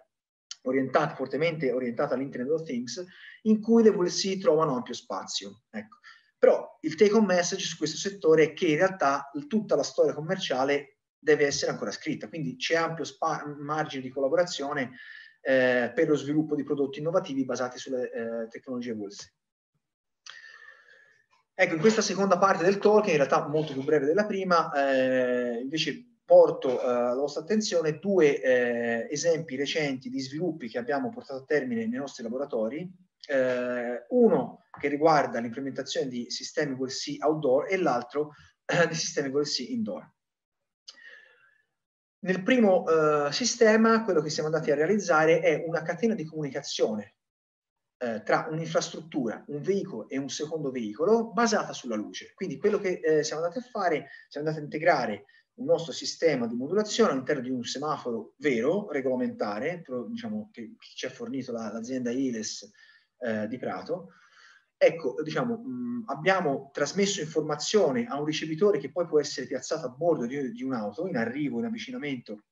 orientata, fortemente orientata all'Internet of Things, in cui le VLC trovano ampio spazio. Ecco. Però il take home message su questo settore è che in realtà tutta la storia commerciale deve essere ancora scritta, quindi c'è ampio margine di collaborazione eh, per lo sviluppo di prodotti innovativi basati sulle eh, tecnologie VLC. Ecco, in questa seconda parte del talk, in realtà molto più breve della prima, eh, invece porto eh, alla vostra attenzione due eh, esempi recenti di sviluppi che abbiamo portato a termine nei nostri laboratori. Eh, uno che riguarda l'implementazione di sistemi VLC outdoor e l'altro di sistemi VLC indoor. Nel primo eh, sistema, quello che siamo andati a realizzare è una catena di comunicazione tra un'infrastruttura, un veicolo e un secondo veicolo basata sulla luce. Quindi quello che eh, siamo andati a fare, siamo andati a integrare un nostro sistema di modulazione all'interno di un semaforo vero, regolamentare, diciamo, che, che, ci ha fornito la, l'azienda ILES eh, di Prato. Ecco, diciamo, mh, abbiamo trasmesso informazione a un ricevitore che poi può essere piazzato a bordo di, di un'auto, in arrivo, in avvicinamento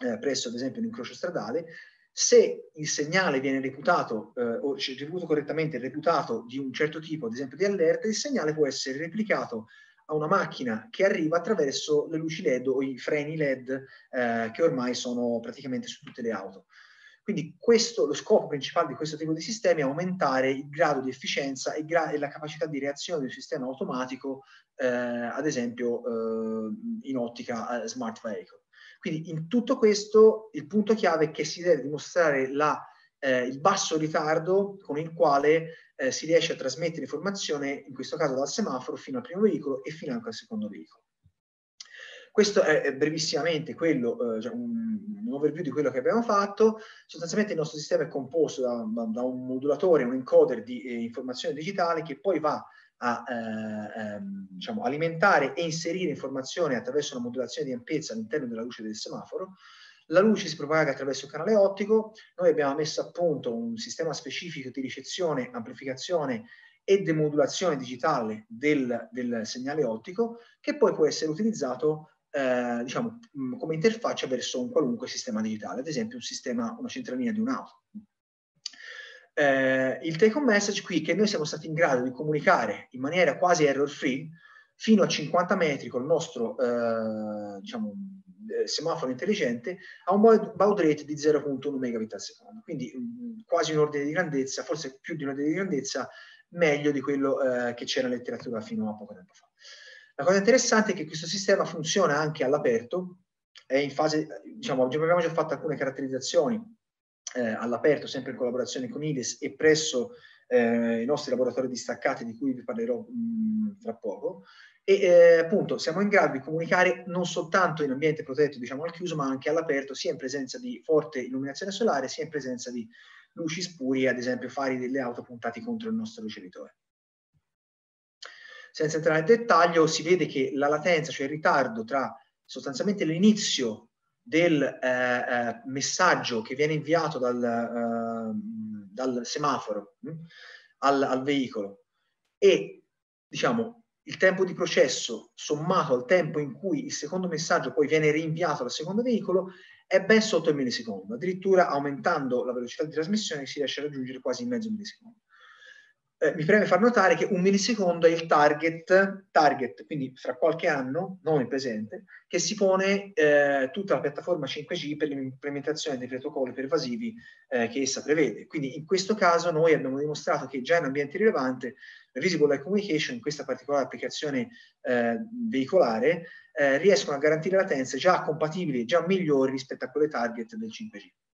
eh, presso ad esempio un incrocio stradale, se il segnale viene reputato eh, o ricevuto correttamente reputato di un certo tipo, ad esempio di allerta, il segnale può essere replicato a una macchina che arriva attraverso le luci LED o i freni LED eh, che ormai sono praticamente su tutte le auto. Quindi questo, lo scopo principale di questo tipo di sistemi è aumentare il grado di efficienza e, gra- e la capacità di reazione del sistema automatico, eh, ad esempio eh, in ottica eh, smart vehicle. Quindi in tutto questo il punto chiave è che si deve dimostrare la, eh, il basso ritardo con il quale eh, si riesce a trasmettere informazione, in questo caso dal semaforo fino al primo veicolo e fino anche al secondo veicolo. Questo è, brevissimamente quello, eh, cioè un, overview di quello che abbiamo fatto. Sostanzialmente il nostro sistema è composto da, da un modulatore, un encoder di eh, informazione digitale che poi va a eh, ehm, diciamo, alimentare e inserire informazioni attraverso una modulazione di ampiezza all'interno della luce del semaforo la luce si propaga attraverso il canale ottico, noi abbiamo messo a punto un sistema specifico di ricezione, amplificazione e demodulazione digitale del, del segnale ottico che poi può essere utilizzato eh, diciamo, come interfaccia verso un qualunque sistema digitale, ad esempio un sistema, una centralina di un'auto. Eh, il take home message qui che noi siamo stati in grado di comunicare in maniera quasi error free fino a 50 metri con il nostro eh, diciamo, eh, semaforo intelligente a un baud rate di 0.1 megabit al secondo, quindi mm, quasi un ordine di grandezza, forse più di un ordine di grandezza, meglio di quello eh, che c'era nella letteratura fino a poco tempo fa. La cosa interessante è che questo sistema funziona anche all'aperto, è in fase, diciamo, abbiamo già fatto alcune caratterizzazioni eh, all'aperto, sempre in collaborazione con IDES e presso eh, i nostri laboratori distaccati di cui vi parlerò mh, mm, tra poco e eh, appunto siamo in grado di comunicare non soltanto in ambiente protetto, diciamo al chiuso, ma anche all'aperto, sia in presenza di forte illuminazione solare, sia in presenza di luci spurie, ad esempio fari delle auto puntati contro il nostro ricevitore. Senza entrare nel dettaglio, si vede che la latenza, cioè il ritardo tra sostanzialmente l'inizio del eh, eh, messaggio che viene inviato dal, eh, dal semaforo mh, hm, al, al veicolo. E diciamo il tempo di processo sommato al tempo in cui il secondo messaggio poi viene rinviato dal secondo veicolo è ben sotto il millisecondo, addirittura aumentando la velocità di trasmissione si riesce a raggiungere quasi mezzo millisecondo eh, mi preme far notare che un millisecondo è il target, target quindi fra qualche anno, non il presente, che si pone eh, tutta la piattaforma 5G per l'implementazione dei protocolli pervasivi eh, che essa prevede. Quindi in questo caso noi abbiamo dimostrato che già in ambiente rilevante la Visible Light Communication, in questa particolare applicazione eh, veicolare, eh, riescono a garantire latenze già compatibili, già migliori rispetto a quelle target del 5G.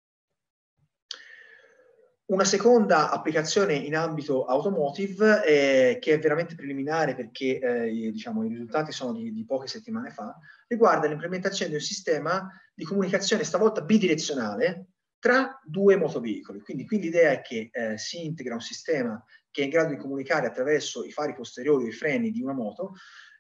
Una seconda applicazione in ambito automotive, eh, che è veramente preliminare perché eh, diciamo, i risultati sono di, di, poche settimane fa, riguarda l'implementazione di un sistema di comunicazione stavolta bidirezionale tra due motoveicoli. Quindi qui l'idea è che eh, si integra un sistema che è in grado di comunicare attraverso i fari posteriori o i freni di una moto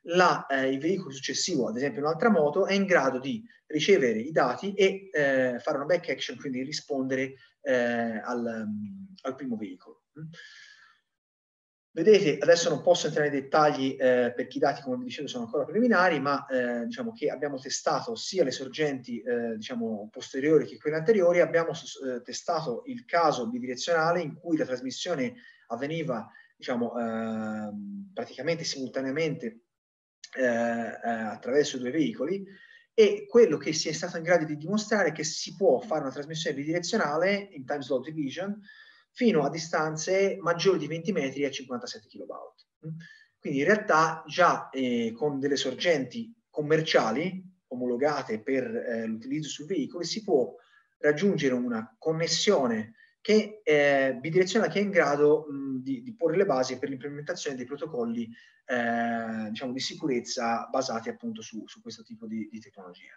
la, eh, il veicolo successivo, ad esempio un'altra moto, è in grado di ricevere i dati e eh, fare una back action, quindi rispondere eh, al, al, primo veicolo. Vedete, adesso non posso entrare nei dettagli eh, perché i dati, come vi dicevo, sono ancora preliminari, ma eh, diciamo che abbiamo testato sia le sorgenti eh, diciamo, posteriori che quelle anteriori, abbiamo testato il caso bidirezionale in cui la trasmissione avveniva diciamo, ehm, praticamente simultaneamente eh, eh, attraverso due veicoli e quello che si è stato in grado di dimostrare è che si può fare una trasmissione bidirezionale in time slot division fino a distanze maggiori di 20 metri a 57 kV. Quindi in realtà già eh, con delle sorgenti commerciali omologate per eh, l'utilizzo su veicoli si può raggiungere una connessione che è bidirezionale che è in grado mh, di, di, porre le basi per l'implementazione dei protocolli eh, diciamo, di sicurezza basati appunto su, su questo tipo di, di tecnologia.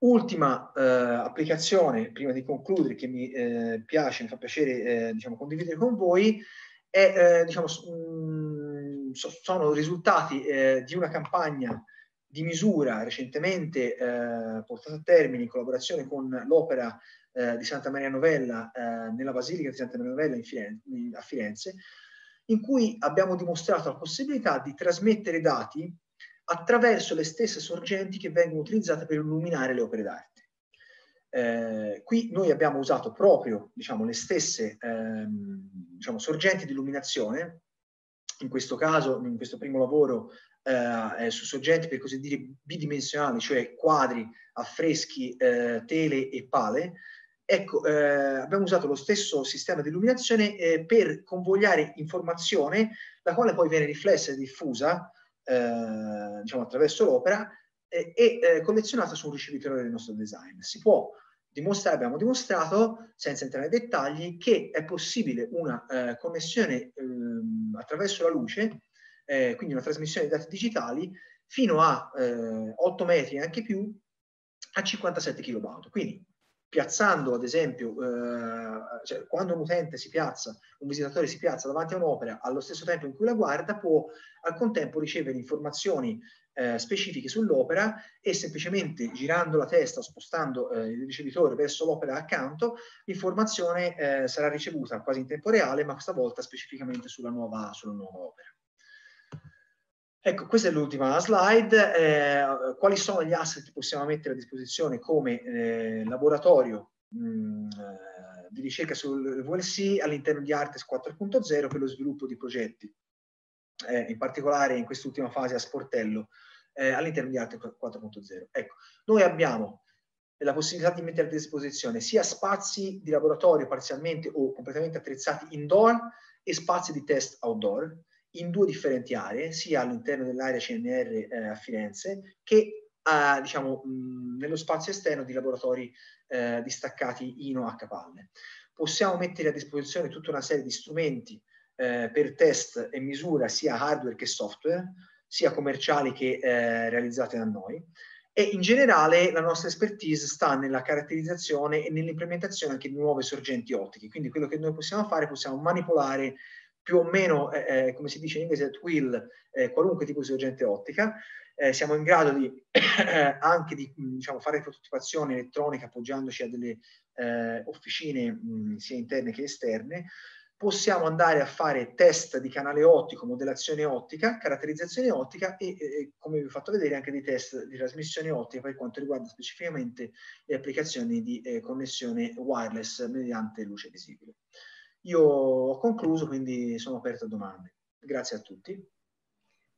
Ultima eh, applicazione, prima di concludere, che mi eh, piace, mi fa piacere eh, diciamo, condividere con voi, è, eh, diciamo, mh, so, sono risultati eh, di una campagna di misura recentemente portata a termine in collaborazione con l'Opera eh, di Santa Maria Novella eh, nella Basilica di Santa Maria Novella in Firenze, in, a Firenze, in cui abbiamo dimostrato la possibilità di trasmettere dati attraverso le stesse sorgenti che vengono utilizzate per illuminare le opere d'arte. Eh, qui noi abbiamo usato proprio diciamo, le stesse ehm, diciamo, sorgenti di illuminazione, in questo caso, in questo primo lavoro, eh, su sorgenti per così dire bidimensionali, cioè quadri, affreschi, eh, tele e pale, Ecco, eh, abbiamo usato lo stesso sistema di illuminazione eh, per convogliare informazione, la quale poi viene riflessa e diffusa eh, diciamo, attraverso l'opera e eh, collezionata su un ricevitore del nostro design. Si può dimostrare, abbiamo dimostrato, senza entrare nei dettagli, che è possibile una eh, connessione ehm, attraverso la luce, eh, quindi una trasmissione di dati digitali, fino a 8 metri e anche più, a 57 kV. Quindi piazzando ad esempio, eh, cioè, quando un utente si piazza, un visitatore si piazza davanti a un'opera allo stesso tempo in cui la guarda, può al contempo ricevere informazioni eh, specifiche sull'opera e semplicemente girando la testa spostando eh, il ricevitore verso l'opera accanto, l'informazione eh, sarà ricevuta quasi in tempo reale, ma questa volta specificamente sulla nuova, sulla nuova opera. Ecco, questa è l'ultima slide. Eh, quali sono gli asset che possiamo mettere a disposizione come eh, laboratorio mh, mm, eh, di ricerca sul VLC all'interno di Artes 4.0 per lo sviluppo di progetti, eh, in particolare in quest'ultima fase a sportello eh, all'interno di Artes 4.0. Ecco, noi abbiamo la possibilità di mettere a disposizione sia spazi di laboratorio parzialmente o completamente attrezzati indoor e spazi di test outdoor in due differenti aree, sia all'interno dell'area CNR eh, a Firenze che a, diciamo, mh, nello spazio esterno di laboratori eh, distaccati INO a Capalle. Possiamo mettere a disposizione tutta una serie di strumenti eh, per test e misura sia hardware che software, sia commerciali che eh, realizzate da noi. E in generale la nostra expertise sta nella caratterizzazione e nell'implementazione anche di nuove sorgenti ottiche. Quindi quello che noi possiamo fare, possiamo manipolare più o meno, eh, eh, come si dice in inglese, at will, eh, qualunque tipo di sorgente ottica. Eh, siamo in grado di, anche di diciamo, fare prototipazione elettronica appoggiandoci a delle eh, officine mh, sia interne che esterne. Possiamo andare a fare test di canale ottico, modellazione ottica, caratterizzazione ottica e, e come vi ho fatto vedere anche dei test di trasmissione ottica per quanto riguarda specificamente le applicazioni di eh, connessione wireless mediante luce visibile. Io ho concluso, quindi sono aperto a domande. Grazie a tutti.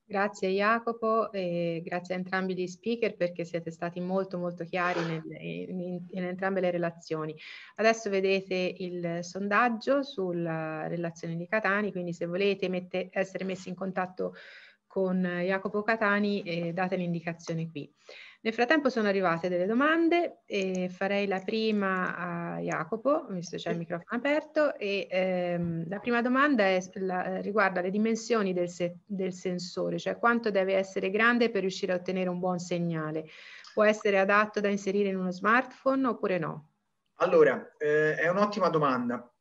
Grazie Jacopo e grazie a entrambi gli speaker perché siete stati molto molto chiari nel, in, in, in, entrambe le relazioni. Adesso vedete il sondaggio sulla relazione di Catani, quindi se volete mette, essere messi in contatto con Jacopo Catani eh, date l'indicazione qui. Nel frattempo sono arrivate delle domande e farei la prima a Jacopo, visto che c'è il microfono aperto, e ehm, la prima domanda è, la, riguarda le dimensioni del, se, del sensore, cioè quanto deve essere grande per riuscire a ottenere un buon segnale. Può essere adatto da inserire in uno smartphone oppure no? Allora, eh, è un'ottima domanda.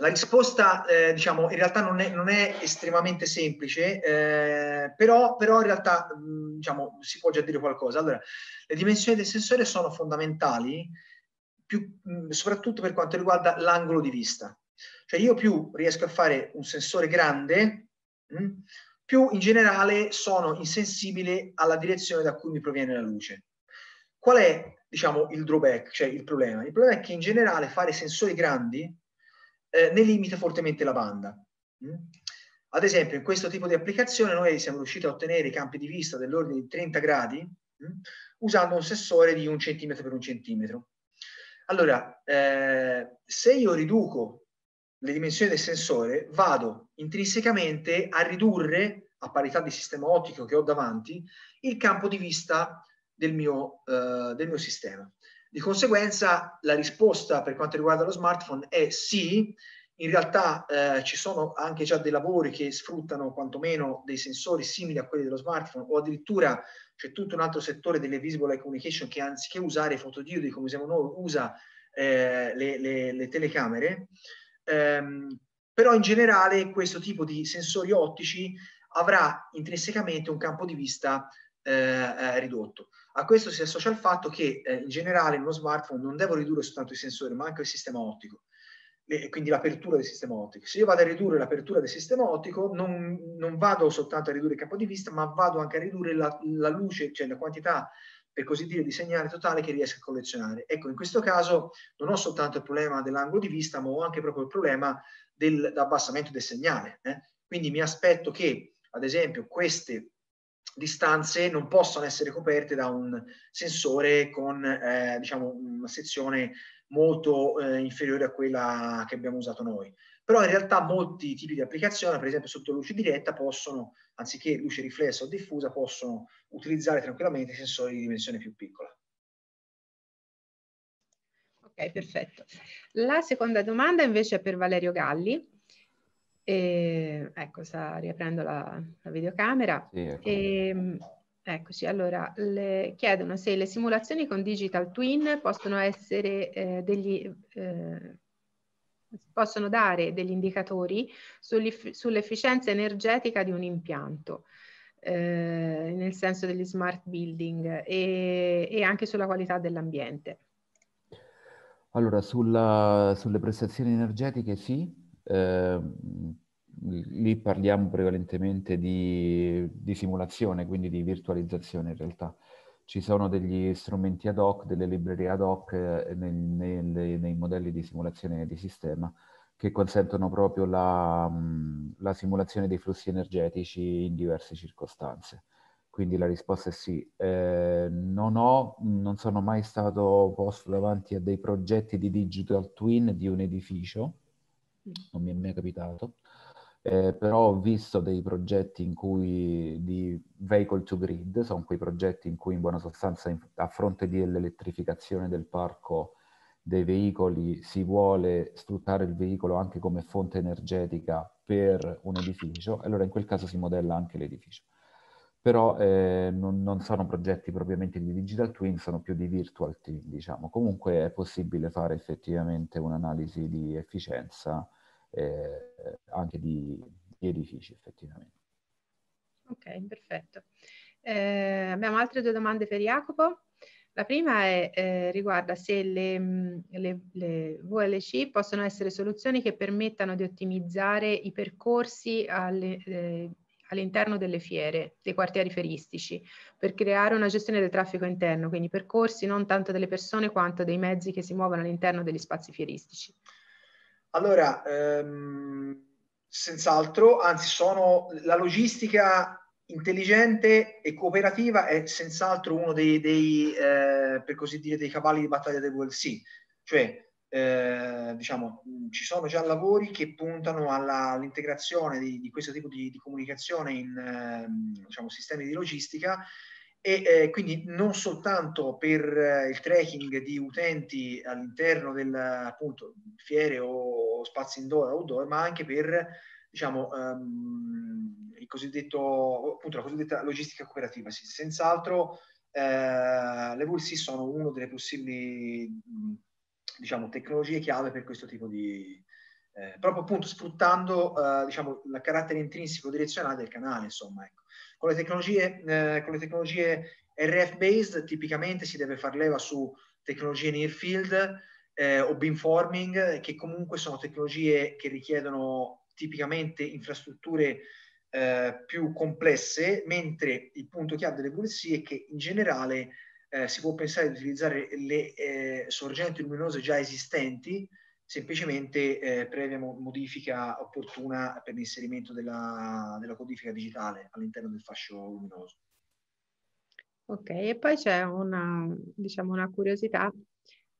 La risposta, eh, diciamo, in realtà non è, non è estremamente semplice, eh, però, però, in realtà, mh, diciamo, si può già dire qualcosa. Allora, le dimensioni del sensore sono fondamentali, più, mh, soprattutto per quanto riguarda l'angolo di vista. Cioè, io più riesco a fare un sensore grande, mh, più in generale sono insensibile alla direzione da cui mi proviene la luce. Qual è, diciamo, il drawback, cioè il problema? Il problema è che in generale fare sensori grandi eh, ne limita fortemente la banda. Mm? Ad esempio, in questo tipo di applicazione noi siamo riusciti a ottenere campi di vista dell'ordine di 30 gradi, mh, usando un sensore di un centimetro per un centimetro. Allora, eh, se io riduco le dimensioni del sensore, vado intrinsecamente a ridurre, a parità di sistema ottico che ho davanti, il campo di vista del mio, eh, del mio sistema. Di conseguenza la risposta per quanto riguarda lo smartphone è sì, in realtà eh, ci sono anche già dei lavori che sfruttano quantomeno dei sensori simili a quelli dello smartphone o addirittura c'è tutto un altro settore delle visible eye communication che anziché usare fotodiodi come usiamo noi usa eh, le, le, le, telecamere. Ehm, però in generale questo tipo di sensori ottici avrà intrinsecamente un campo di vista eh, eh, ridotto. A questo si associa il fatto che eh, in generale in uno smartphone non devo ridurre soltanto i sensori, ma anche il sistema ottico, e quindi l'apertura del sistema ottico. Se io vado a ridurre l'apertura del sistema ottico, non, non, vado soltanto a ridurre il campo di vista, ma vado anche a ridurre la, la luce, cioè la quantità per così dire, di segnale totale che riesco a collezionare. Ecco, in questo caso non ho soltanto il problema dell'angolo di vista, ma ho anche proprio il problema dell'abbassamento del segnale. Eh? Quindi mi aspetto che, ad esempio, queste distanze non possono essere coperte da un sensore con eh, diciamo, una sezione molto eh, inferiore a quella che abbiamo usato noi. Però in realtà molti tipi di applicazione, per esempio sotto luce diretta, possono, anziché luce riflessa o diffusa, possono utilizzare tranquillamente sensori di dimensione più piccola. Ok, perfetto. La seconda domanda invece è per Valerio Galli. E, ecco, sta riaprendo la, la videocamera. Sì, ecco. e, eccoci, allora, le, chiedono se le simulazioni con Digital Twin possono essere eh, degli... Eh, possono dare degli indicatori sull'efficienza energetica di un impianto, eh, nel senso degli smart building e, e anche sulla qualità dell'ambiente. Allora, sulla, sulle prestazioni energetiche sì, eh, lì parliamo prevalentemente di, di, simulazione, quindi di virtualizzazione in realtà. Ci sono degli strumenti ad hoc, delle librerie ad hoc eh, nei, nei, nei, modelli di simulazione di sistema che consentono proprio la, la, simulazione dei flussi energetici in diverse circostanze. Quindi la risposta è sì. Eh, non, ho, non sono mai stato posto davanti a dei progetti di digital twin di un edificio, non mi è mai capitato, eh, però ho visto dei progetti in cui di vehicle to grid, sono quei progetti in cui in buona sostanza a fronte dell'elettrificazione del parco dei veicoli si vuole sfruttare il veicolo anche come fonte energetica per un edificio, allora in quel caso si modella anche l'edificio. Però eh, non, non, sono progetti propriamente di digital twin, sono più di virtual twin, diciamo. Comunque è possibile fare effettivamente un'analisi di efficienza eh, anche di, di, edifici effettivamente. Ok, perfetto. Eh, abbiamo altre due domande per Jacopo. La prima è, eh, riguarda se le, le, le, VLC possono essere soluzioni che permettano di ottimizzare i percorsi alle, eh, all'interno delle fiere, dei quartieri feristici, per creare una gestione del traffico interno, quindi percorsi non tanto delle persone quanto dei mezzi che si muovono all'interno degli spazi fieristici. Allora, ehm, senz'altro, anzi sono la logistica intelligente e cooperativa è senz'altro uno dei, dei eh, per così dire, dei cavalli di battaglia del VLC, cioè eh, diciamo, ci sono già lavori che puntano alla, all'integrazione di, di, questo tipo di, di comunicazione in eh, diciamo, sistemi di logistica e eh, quindi non soltanto per eh, il tracking di utenti all'interno del appunto fiere o spazi indoor outdoor, ma anche per diciamo um, il cosiddetto appunto la cosiddetta logistica cooperativa. Sì, senz'altro eh, le VLC sono una delle possibili diciamo tecnologie chiave per questo tipo di eh, proprio appunto sfruttando eh, diciamo il carattere intrinseco direzionale del canale, insomma, ecco. Con le tecnologie, eh, con le tecnologie RF-based tipicamente si deve far leva su tecnologie near field eh, o beamforming, che comunque sono tecnologie che richiedono tipicamente infrastrutture eh, più complesse, mentre il punto chiave delle VLC è che in generale eh, si può pensare di utilizzare le eh, sorgenti luminose già esistenti semplicemente eh, previa modifica opportuna per l'inserimento della, della, codifica digitale all'interno del fascio luminoso. Ok, e poi c'è una, diciamo, una curiosità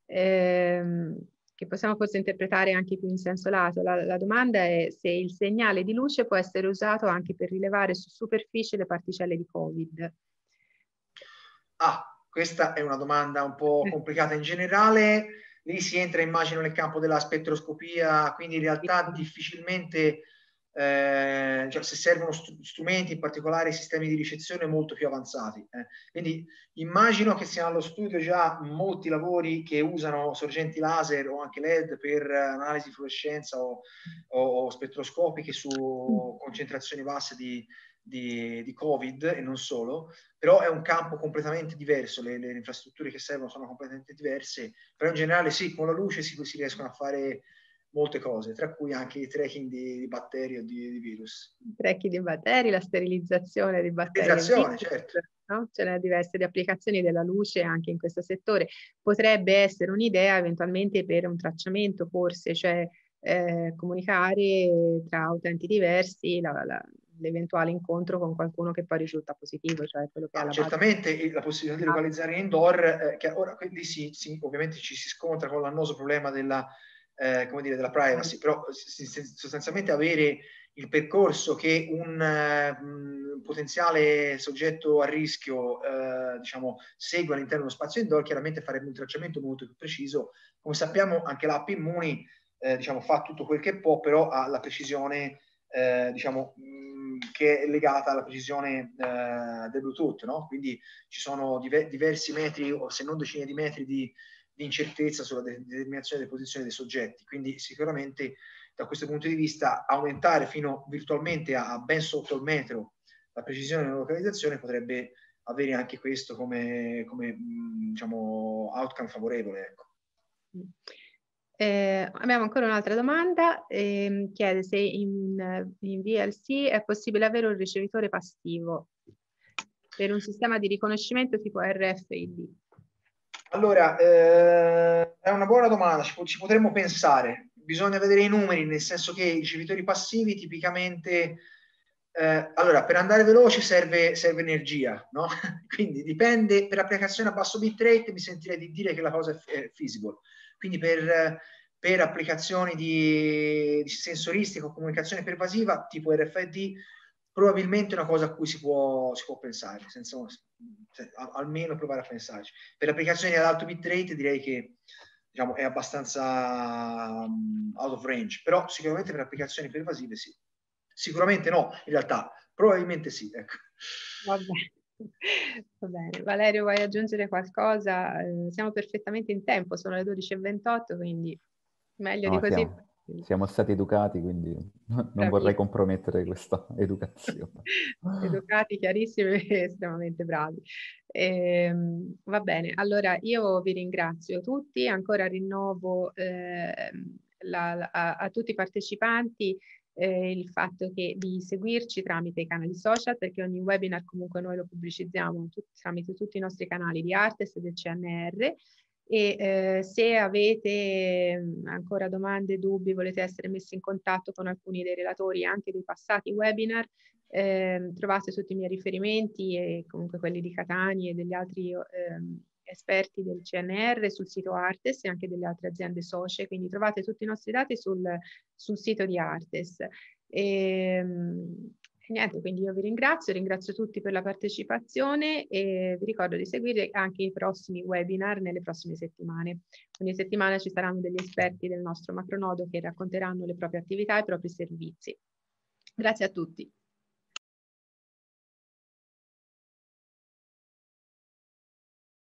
ehm, che possiamo forse interpretare anche più in senso lato. La, la, domanda è se il segnale di luce può essere usato anche per rilevare su superficie le particelle di Covid. Ah, questa è una domanda un po' complicata in generale. Lì si entra, immagino, nel campo della spettroscopia, quindi in realtà difficilmente eh, cioè se servono st- strumenti, in particolare sistemi di ricezione molto più avanzati. Eh. Quindi immagino che siano allo studio già molti lavori che usano sorgenti laser o anche LED per analisi di fluorescenza o, o spettroscopiche su concentrazioni basse di, di, di, Covid e non solo, però è un campo completamente diverso, le, le, infrastrutture che servono sono completamente diverse, però in generale sì, con la luce si, si riescono a fare molte cose, tra cui anche il tracking di, di batteri o di, di, virus. Il tracking di batteri, la sterilizzazione di batteri. Sterilizzazione, certo. No? Ce ne diverse di applicazioni della luce anche in questo settore. Potrebbe essere un'idea eventualmente per un tracciamento, forse, cioè eh, comunicare tra utenti diversi la, la, l'eventuale incontro con qualcuno che poi risulta positivo, cioè quello che ah, Certamente base. la possibilità di localizzare indoor, eh, che ora quindi sì, sì, ovviamente ci si scontra con l'annoso problema della eh, come dire, della privacy, però sostanzialmente avere il percorso che un, uh, potenziale soggetto a rischio uh, diciamo, segue all'interno dello spazio indoor, chiaramente farebbe un tracciamento molto più preciso. Come sappiamo anche l'app Immuni eh, diciamo, fa tutto quel che può, però ha la precisione eh, diciamo, che legata alla precisione eh, del Bluetooth, no? quindi ci sono diver- diversi metri o se non decine di metri di, di incertezza sulla de- determinazione delle posizioni dei soggetti. Quindi sicuramente da questo punto di vista aumentare fino virtualmente a, a ben sotto il metro la precisione della localizzazione potrebbe avere anche questo come, come diciamo, outcome favorevole. Ecco. Eh, abbiamo ancora un'altra domanda, eh, chiede se in, in, VLC è possibile avere un ricevitore passivo per un sistema di riconoscimento tipo RFID. Allora, eh, è una buona domanda, ci, ci, potremmo pensare. Bisogna vedere i numeri, nel senso che i ricevitori passivi tipicamente... Eh, allora, per andare veloce serve, serve energia, no? Quindi dipende, per applicazioni a basso bitrate mi sentirei di dire che la cosa è, è feasible. Quindi per, per applicazioni di, di sensoristica o comunicazione pervasiva, tipo RFID, probabilmente è una cosa a cui si può, si può pensare, senza, almeno provare a pensarci. Per applicazioni ad alto bitrate direi che diciamo, è abbastanza um, out of range, però sicuramente per applicazioni pervasive sì. Sicuramente no, in realtà, probabilmente sì. Ecco. Va Va bene, Valerio, vuoi aggiungere qualcosa? Eh, siamo perfettamente in tempo, sono le 12.28, quindi meglio no, di così. Siamo, siamo stati educati, quindi non Bravissimo. vorrei compromettere questa educazione. educati, chiarissimi e estremamente bravi. Eh, va bene, allora io vi ringrazio tutti, ancora rinnovo eh, la, la, a, a, tutti i partecipanti eh, il fatto che di seguirci tramite i canali social, perché ogni webinar comunque noi lo pubblicizziamo tut- tramite tutti i nostri canali di Artes e del CNR e eh, se avete mm, ancora domande, dubbi, volete essere messi in contatto con alcuni dei relatori anche dei passati webinar, eh, trovate tutti i miei riferimenti e comunque quelli di Catani e degli altri eh, esperti del CNR sul sito Artes e anche delle altre aziende socie, quindi trovate tutti i nostri dati sul, sul sito di Artes. E, mm, niente, quindi io vi ringrazio, ringrazio tutti per la partecipazione e vi ricordo di seguire anche i prossimi webinar nelle prossime settimane. Ogni settimana ci saranno degli esperti del nostro macronodo che racconteranno le proprie attività e i propri servizi. Grazie a tutti.